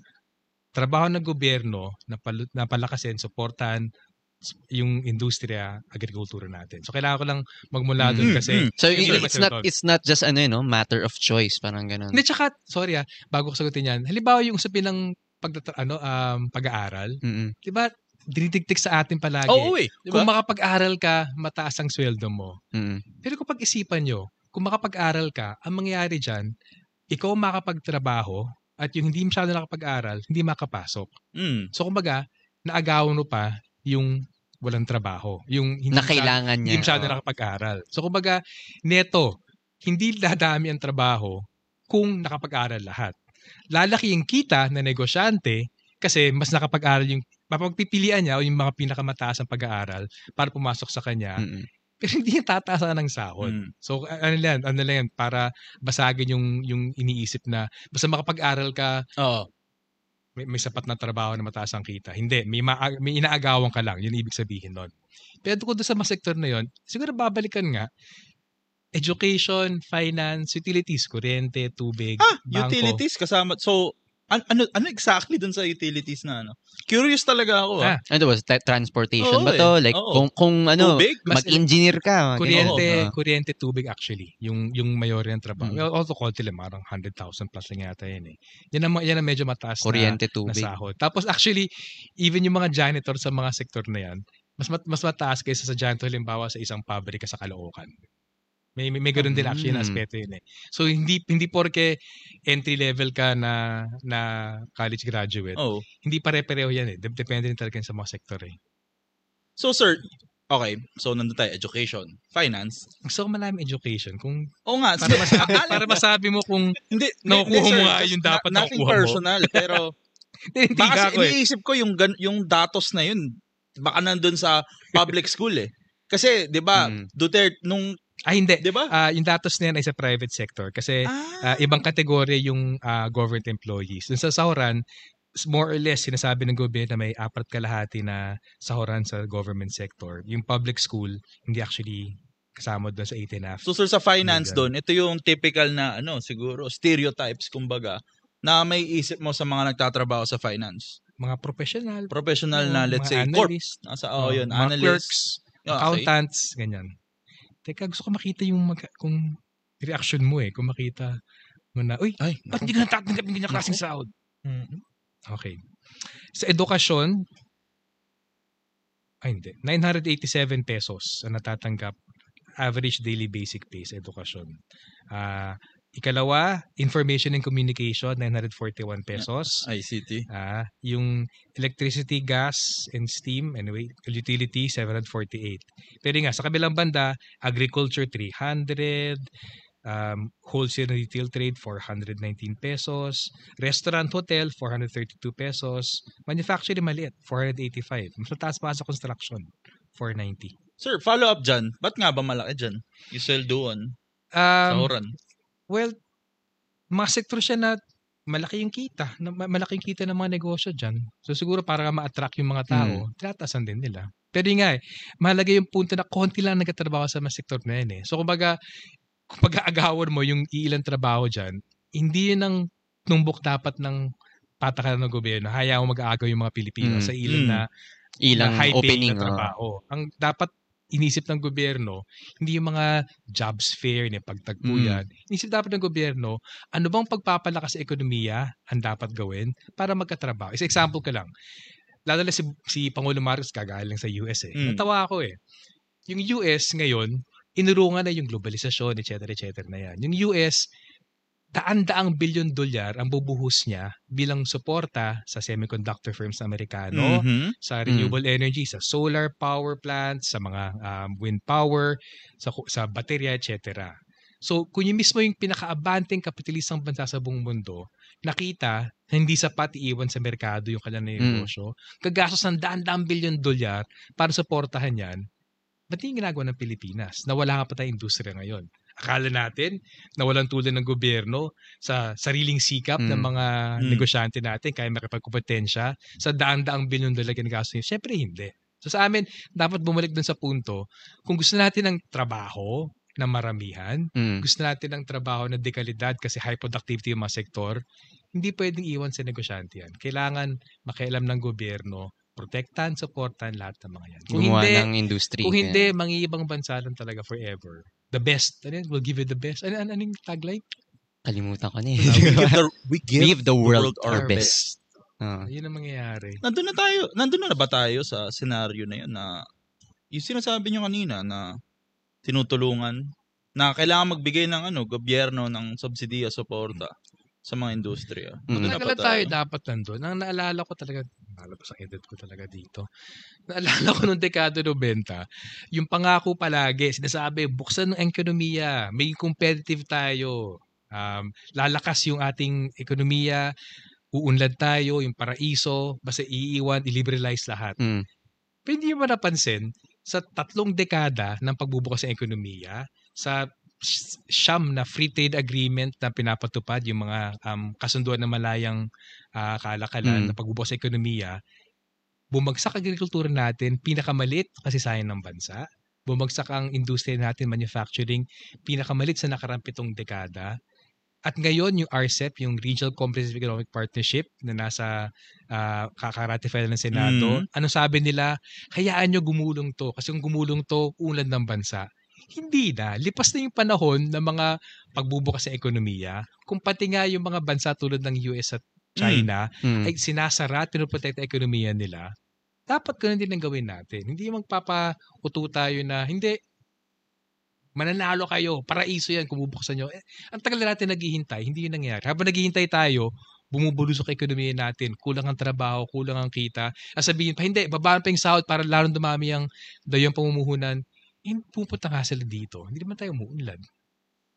S3: trabaho ng gobyerno na, pal- na palakasin, supportan, yung industriya, agrikultura natin. So kailangan ko lang magmula doon mm, kasi
S1: mm. So it's not it's not just ano you know, matter of choice parang ganun.
S3: Hindi tsaka sorry ah, bago ko sagutin yan. Halimbawa yung usapin ng pag ano um pag-aaral, mm-hmm. 'di ba? Dinidigtig sa atin palagi.
S2: Oo, eh.
S3: Diba? Kung makapag-aral ka, mataas ang sweldo mo. Mm. Pero kung pag-isipan nyo, kung makapag-aral ka, ang mangyayari dyan, ikaw makapagtrabaho at yung hindi masyado nakapag-aral, hindi makapasok. Mm. So kumbaga, naagawan mo pa yung walang trabaho. Yung
S1: hindi na kailangan niya.
S3: Hindi masyado oh. nakapag-aral. So kumbaga, neto, hindi dadami ang trabaho kung nakapag-aral lahat. Lalaki yung kita na negosyante kasi mas nakapag-aral yung mapagpipilian niya o yung mga pinakamataas ang pag-aaral para pumasok sa kanya. Mm-mm. Pero hindi niya tataasan ng sahod. Mm. So ano lang, ano lang yan, para basagin yung yung iniisip na basta makapag-aral ka,
S2: oh.
S3: may, may sapat na trabaho na mataas ang kita. Hindi, may, ma- may inaagawan ka lang. Yun ibig sabihin nun. Pero kung doon sa mga sektor na yun, siguro babalikan nga, education, finance, utilities, kuryente, tubig,
S2: ah, bangko. utilities kasama. So, An- ano ano exactly dun sa utilities na ano? Curious talaga ako. Ah.
S1: ah. Ano ba? transportation Oo, ba to? Eh. Like Oo. kung kung ano, tubig? mag-engineer ka.
S3: Kuryente, kuryente tubig actually. Yung yung mayor ng trabaho. Mm. Although konti lang, parang 100,000 plus lang yata yun eh. Yan ang, yan ang medyo mataas
S1: kuryente,
S3: na,
S1: tubig.
S3: na sahod. Tapos actually, even yung mga janitor sa mga sektor na yan, mas mas mataas kaysa sa janitor halimbawa sa isang pabrika sa Caloocan. May may, may ganoon din actually mm. na aspeto yun eh. So hindi hindi porke entry level ka na na college graduate. Oh. Hindi pare-pareho yan eh. Depende din talaga sa mga sektor eh.
S2: So sir, okay. So nandun tayo education, finance.
S3: Gusto ko malaman education kung
S2: Oo nga,
S3: para, masabi, para masabi mo kung hindi nakukuha mo nga yung dapat na,
S2: nothing personal, mo. pero baka kasi eh. iniisip ko yung yung datos na yun baka nandun sa public school eh. Kasi 'di ba, mm. Duterte nung
S3: Ah, hindi. Diba? Uh, yung datos na yan ay sa private sector kasi ah. uh, ibang kategorya yung uh, government employees. Dun sa sahuran, more or less sinasabi ng gobyerno na may apat kalahati na sahuran sa government sector. Yung public school, hindi actually kasama doon sa 8.5.
S2: So sir, sa finance doon, ito yung typical na ano, siguro stereotypes kumbaga na may isip mo sa mga nagtatrabaho sa finance.
S3: Mga professional.
S2: Professional na let's say analyst. corp. Nasa oh, oh yun,
S3: mga analysts, clerks, accountants, ganyan. Teka, gusto ko makita yung mag- kung reaction mo eh. Kung makita mo na, uy, Ay, ba't hindi ka natatanggap ng ganyan klaseng sahod? Mm-hmm. Okay. Sa edukasyon, ay hindi, 987 pesos ang natatanggap average daily basic pay sa edukasyon. Uh, Ikalawa, information and communication, 941 pesos.
S2: ICT.
S3: Ah, yung electricity, gas, and steam, anyway, utility, 748. Pero nga, sa kabilang banda, agriculture, 300, um, wholesale and retail trade, 419 pesos, restaurant, hotel, 432 pesos, manufacturing, maliit, 485. Mas mataas pa sa construction, 490.
S2: Sir, follow up dyan. Ba't nga ba malaki dyan? You sell doon? Um, sa Oran.
S3: Well, mga sektor siya na malaki yung kita, na malaki yung kita ng mga negosyo diyan. So siguro para ma-attract yung mga tao, mm. tinatasan din nila. Pero yun nga eh, mahalaga yung punto na konti lang nagtatrabaho sa mga sektor na yan eh. So kumbaga, kung agawan mo yung ilang trabaho diyan, hindi yun ang tumbok dapat ng patakaran ng gobyerno. Hayaan mo mag-aagaw yung mga Pilipino mm. sa ilan mm. na
S1: ilang na high opening
S3: na trabaho. Uh. Ang dapat inisip ng gobyerno, hindi yung mga jobs fair, ni pagtagpo mm. yan. Inisip dapat ng gobyerno, ano bang pagpapalakas sa ekonomiya ang dapat gawin para magkatrabaho. Isa example ka lang. Lalo na si, si Pangulo Marcos kagaling sa US eh. Mm. Natawa ako eh. Yung US ngayon, inurungan na yung globalisasyon, etc. etc. na yan. Yung US, daan-daang bilyon dolyar ang bubuhos niya bilang suporta sa semiconductor firms na Amerikano, mm-hmm. sa renewable mm. energy, sa solar power plants, sa mga um, wind power, sa, sa baterya, etc. So, kung yung mismo yung pinakaabanteng kapitalisang bansa sa buong mundo, nakita na hindi sapat iiwan sa merkado yung kanilang mm. negosyo, mm. gagastos ng daan-daang bilyon dolyar para suportahan yan, ba't yung ginagawa ng Pilipinas? Na wala nga pa tayong industriya ngayon akala natin na walang tulong ng gobyerno sa sariling sikap mm. ng mga mm. negosyante natin kaya makipagkompetensya sa daan-daang bilyon dolar ginagastos niya. Siyempre hindi. So sa amin, dapat bumalik dun sa punto, kung gusto natin ng trabaho na maramihan, mm. gusto natin ng trabaho na dekalidad kasi high productivity yung mga sektor, hindi pwedeng iwan sa negosyante yan. Kailangan makialam ng gobyerno protektan, supportan lahat ng mga yan.
S1: Kung Gumawa hindi, ng industry.
S3: Kung hindi, mangiibang bansa lang talaga forever the best. Ano? We'll give you the best. Ano, ano, anong tagline?
S1: Kalimutan ko na eh.
S2: we, give the, we give,
S1: give the world, the world our, our best. best.
S3: Uh. Yun ang mangyayari.
S2: Nandun na tayo, nandun na ba tayo sa scenario na yun na yung sinasabi nyo kanina na tinutulungan na kailangan magbigay ng ano, gobyerno ng subsidiya, suporta sa mga industriya.
S3: Mm-hmm. Tagal na tayo dapat nandun. Ang naalala ko talaga, nalabas ang edit ko talaga dito. Naalala ko nung dekada 90, yung pangako palagi, sinasabi, buksan ng ekonomiya, may competitive tayo, um, lalakas yung ating ekonomiya, uunlad tayo, yung paraiso, basta iiwan, i-liberalize lahat. Mm. Pero hindi mo napansin, sa tatlong dekada ng pagbubukas ng ekonomiya, sa siyam na free trade agreement na pinapatupad yung mga um, kasunduan ng malayang uh, kalakalan mm. na pagbubukas sa ekonomiya, bumagsak ang agrikultura natin, pinakamalit kasi sayang ng bansa. Bumagsak ang industriya natin, manufacturing, pinakamalit sa nakarampitong dekada. At ngayon, yung RCEP, yung Regional Comprehensive Economic Partnership na nasa uh, kakaratify ng Senado, mm. ano sabi nila, hayaan nyo gumulong to. Kasi kung gumulong to, ulad ng bansa. Hindi na. Lipas na yung panahon ng mga pagbubukas sa ekonomiya. Kung pati nga yung mga bansa tulad ng US at China mm. ay sinasara at pinoprotect ang ekonomiya nila, dapat ganun din ang gawin natin. Hindi magpapauto tayo na, hindi, mananalo kayo, paraiso yan kung bubuksan nyo. Eh, ang tagal na natin naghihintay, hindi yun nangyari. Habang naghihintay tayo, bumubulusok ekonomiya natin, kulang ang trabaho, kulang ang kita. At sabihin pa, hindi, babaan pa yung sahod para lalong dumami ang dayong pamumuhunan. Eh, pupunta nga sila dito. Hindi naman tayo umuunlad.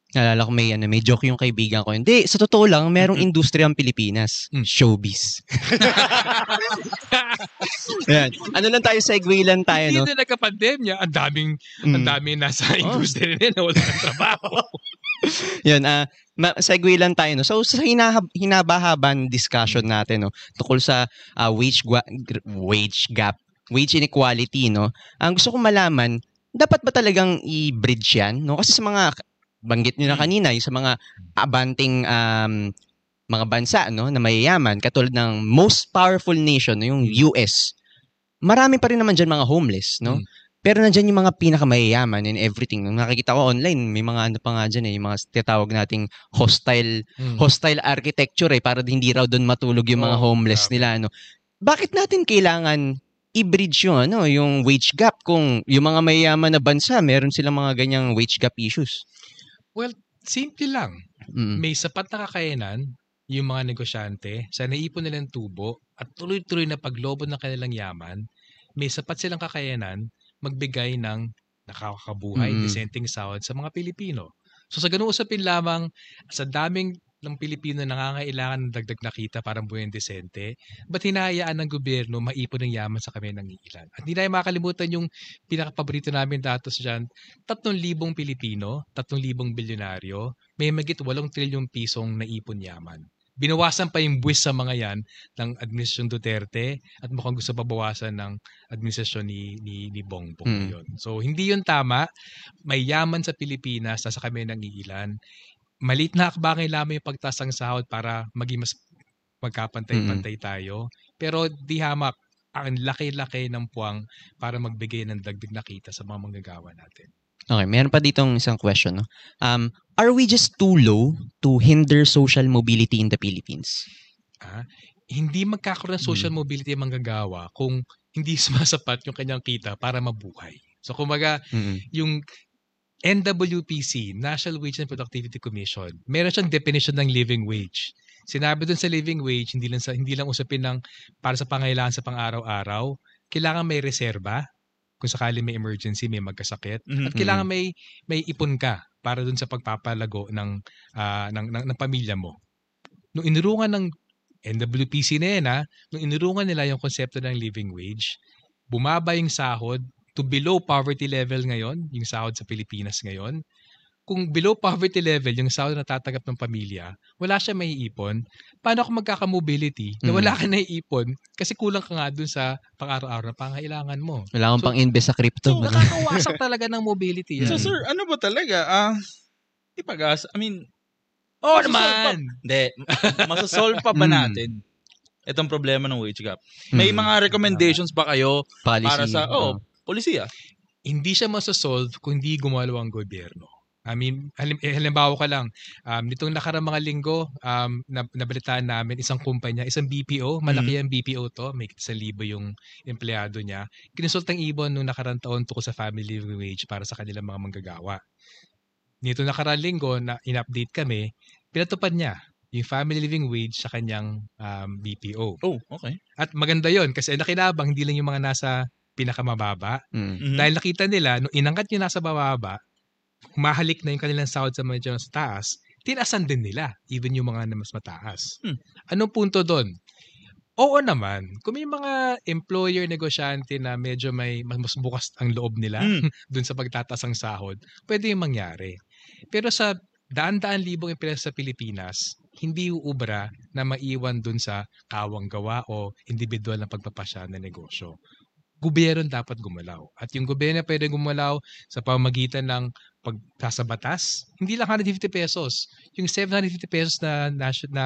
S1: Nalala ko may, ano, may joke yung kaibigan ko. Hindi, sa totoo lang, merong mm-hmm. industriya ang Pilipinas. Mm. Showbiz. Yan. Ano lang tayo, segue lang tayo,
S3: Hindi
S1: no?
S3: Hindi na nagka-pandemya, ang daming, mm. ang daming nasa oh. industriya nila na wala ng trabaho.
S1: Yun, ah, uh, segue lang tayo, no? So, sa hinahab- hinabahaban discussion mm. natin, no? Tukol sa uh, wage, gwa- wage gap, wage inequality, no? Ang gusto kong malaman, dapat ba talagang i-bridge yan? No? Kasi sa mga banggit niyo na mm. kanina, yung sa mga abanting um, mga bansa no, na mayayaman, katulad ng most powerful nation, yung US, marami pa rin naman dyan mga homeless. No? Mm. Pero nandiyan yung mga pinakamayayaman in everything. Nung nakikita ko online, may mga ano pa nga dyan eh, yung mga tinatawag nating hostile mm. hostile architecture eh, para hindi raw doon matulog yung mga oh, homeless okay. nila. Ano. Bakit natin kailangan i-bridge yung, ano, yung wage gap kung yung mga mayayaman na bansa, meron silang mga ganyang wage gap issues?
S3: Well, simple lang. Mm. May sapat na kakayanan yung mga negosyante sa naipon nilang tubo at tuloy-tuloy na paglobo ng kanilang yaman, may sapat silang kakayanan magbigay ng nakakabuhay, mm. dissenting sahod sa mga Pilipino. So sa ganung usapin lamang, sa daming ng Pilipino nangangailangan ng dagdag na kita para buhay desente, ba't hinahayaan ng gobyerno maipon ng yaman sa kami ng ilan? At hindi na makalimutan yung pinakapaborito namin datos dyan, 3,000 Pilipino, 3,000 bilyonaryo, may magit 8 trilyong pisong naipon yaman. Binawasan pa yung buwis sa mga yan ng administrasyon Duterte at mukhang gusto pa bawasan ng administrasyon ni, ni, ni Bongbong hmm. yun. So, hindi yun tama. May yaman sa Pilipinas, nasa kami ng iilan maliit na akbangay lamang yung pagtaas ng sahod para maging mas magkapantay-pantay mm-hmm. tayo. Pero di hamak, ang laki-laki ng puwang para magbigay ng dagdag na kita sa mga manggagawa natin.
S1: Okay, meron pa ditong isang question. No? Um, are we just too low to hinder social mobility in the Philippines?
S3: Ah, hindi magkakaroon ng social hmm. mobility ang manggagawa kung hindi sumasapat yung kanyang kita para mabuhay. So kumbaga, mm-hmm. yung NWPC, National Wage and Productivity Commission, meron siyang definition ng living wage. Sinabi dun sa living wage, hindi lang, sa, hindi lang usapin ng para sa pangailangan sa pang-araw-araw, kailangan may reserba kung sakali may emergency, may magkasakit, mm-hmm. at kailangan may may ipon ka para dun sa pagpapalago ng, uh, ng, ng, ng pamilya mo. Nung inurungan ng NWPC na yan, ha, nung inurungan nila yung konsepto ng living wage, bumaba yung sahod to below poverty level ngayon, yung sahod sa Pilipinas ngayon, kung below poverty level yung sahod na tatanggap ng pamilya, wala siya may ipon, paano kung magkaka-mobility na wala mm. ka na ipon kasi kulang ka nga dun sa pang-araw-araw na pangailangan mo.
S1: Wala kang so, pang-invest sa crypto.
S3: So, nakakawasak talaga ng mobility.
S2: Yan. So, sir, ano ba talaga? Ah, uh, ipagas, I mean,
S3: Oh naman!
S2: Hindi. Masasolve pa ba mm. natin itong problema ng wage gap? May mm. mga recommendations ba kayo Policy, para sa, oh, uh, polisiya.
S3: Hindi siya masasolve kung hindi gumalaw ang gobyerno. I mean, halim, eh, halimbawa ka lang, um, nitong nakarang mga linggo, um, nabalitaan namin isang kumpanya, isang BPO, malaki mm. ang BPO to, may sa libo yung empleyado niya. Kinonsult ang ibon nung nakarang taon to sa family living wage para sa kanilang mga manggagawa. Nito nakarang linggo, na in-update kami, pinatupad niya yung family living wage sa kanyang um, BPO.
S2: Oh, okay.
S3: At maganda yon kasi nakinabang, hindi lang yung mga nasa pinakamababa. Mm-hmm. Dahil nakita nila, nung inangkat nyo nasa bababa, humahalik na yung kanilang sahod sa medyo sa taas, tinasan din nila, even yung mga na mas mataas. Hmm. Anong punto doon? Oo naman, kung may mga employer negosyante na medyo may mas bukas ang loob nila mm. dun sa pagtataas ng sahod, pwede yung mangyari. Pero sa daan-daan libong empresa sa Pilipinas, hindi uubra na maiwan dun sa kawang gawa o individual na pagpapasya na negosyo gobyerno dapat gumalaw. At yung gobyerno pwede gumalaw sa pamagitan ng pagkasa batas, hindi lang 150 pesos. Yung 750 pesos na na, na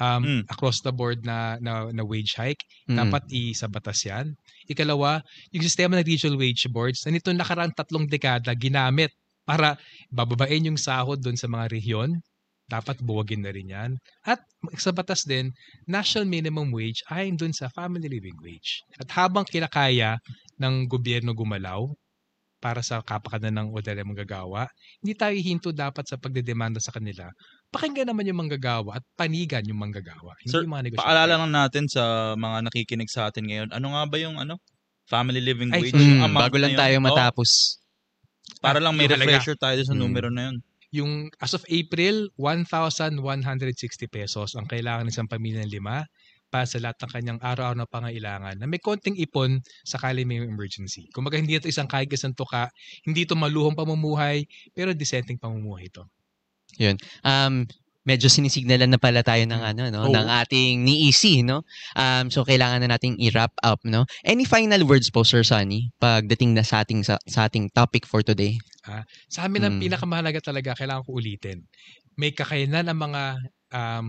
S3: um, mm. across the board na, na, na wage hike, mm. dapat isa batas yan. Ikalawa, yung sistema ng regional wage boards, na nito nakarang tatlong dekada ginamit para bababain yung sahod doon sa mga rehiyon dapat buwagin na rin yan. At sa batas din, national minimum wage ay dun sa family living wage. At habang kinakaya ng gobyerno gumalaw para sa kapakanan ng ordinary manggagawa, hindi tayo hinto dapat sa pagdedemanda sa kanila. Pakinggan naman yung manggagawa at panigan yung manggagawa. Hindi
S2: Sir,
S3: yung mga
S2: paalala lang natin sa mga nakikinig sa atin ngayon, ano nga ba yung ano? Family living wage?
S1: Ay, mm, bago lang tayo matapos.
S2: Oh, para lang may refresher tayo sa mm. numero na yun
S3: yung as of April, 1,160 pesos ang kailangan ng isang pamilya ng lima para sa lahat ng kanyang araw-araw na pangailangan na may konting ipon sakali may emergency. Kung hindi ito isang kahit isang tuka, hindi ito maluhong pamumuhay, pero disenteng pamumuhay ito.
S1: Yun. Um, medyo sinisignalan na pala tayo ng ano no oh. ng ating ni Easy no? Um so kailangan na nating i-wrap up no? Any final words po Sir Sunny pagdating na sa ating sa, sa ating topic for today?
S3: Ah, sa amin ang hmm. pinakamahalaga talaga kailangan ko ulitin. May kakayanan ang mga um,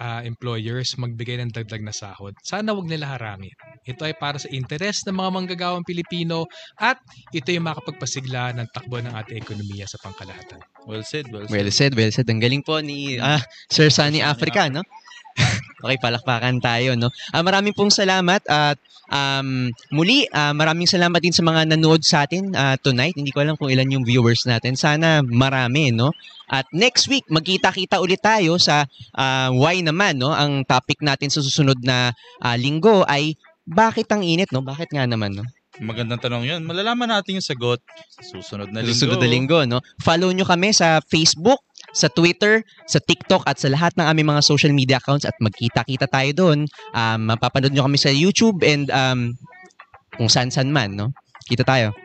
S3: uh, employers magbigay ng dagdag na sahod. Sana wag nila harangin. Ito ay para sa interes ng mga manggagawang Pilipino at ito ay makapagpasigla ng takbo ng ating ekonomiya sa pangkalahatan.
S2: Well said, well said.
S1: Well said, well said. Ang galing po ni uh, Sir Sunny Africa, no? Okay, palakpakan tayo, no? Uh, maraming pong salamat at um, muli, uh, maraming salamat din sa mga nanood sa atin uh, tonight. Hindi ko alam kung ilan yung viewers natin. Sana marami, no? At next week, magkita-kita ulit tayo sa uh, why naman, no? Ang topic natin sa susunod na uh, linggo ay bakit ang init, no? Bakit nga naman, no?
S2: Magandang tanong yun. Malalaman natin yung sagot sa susunod na linggo.
S1: Susunod na linggo, no? Follow nyo kami sa Facebook, sa Twitter, sa TikTok at sa lahat ng aming mga social media accounts at magkita-kita tayo doon. Um, mapapanood nyo kami sa YouTube and um, kung saan-saan man, no? Kita tayo.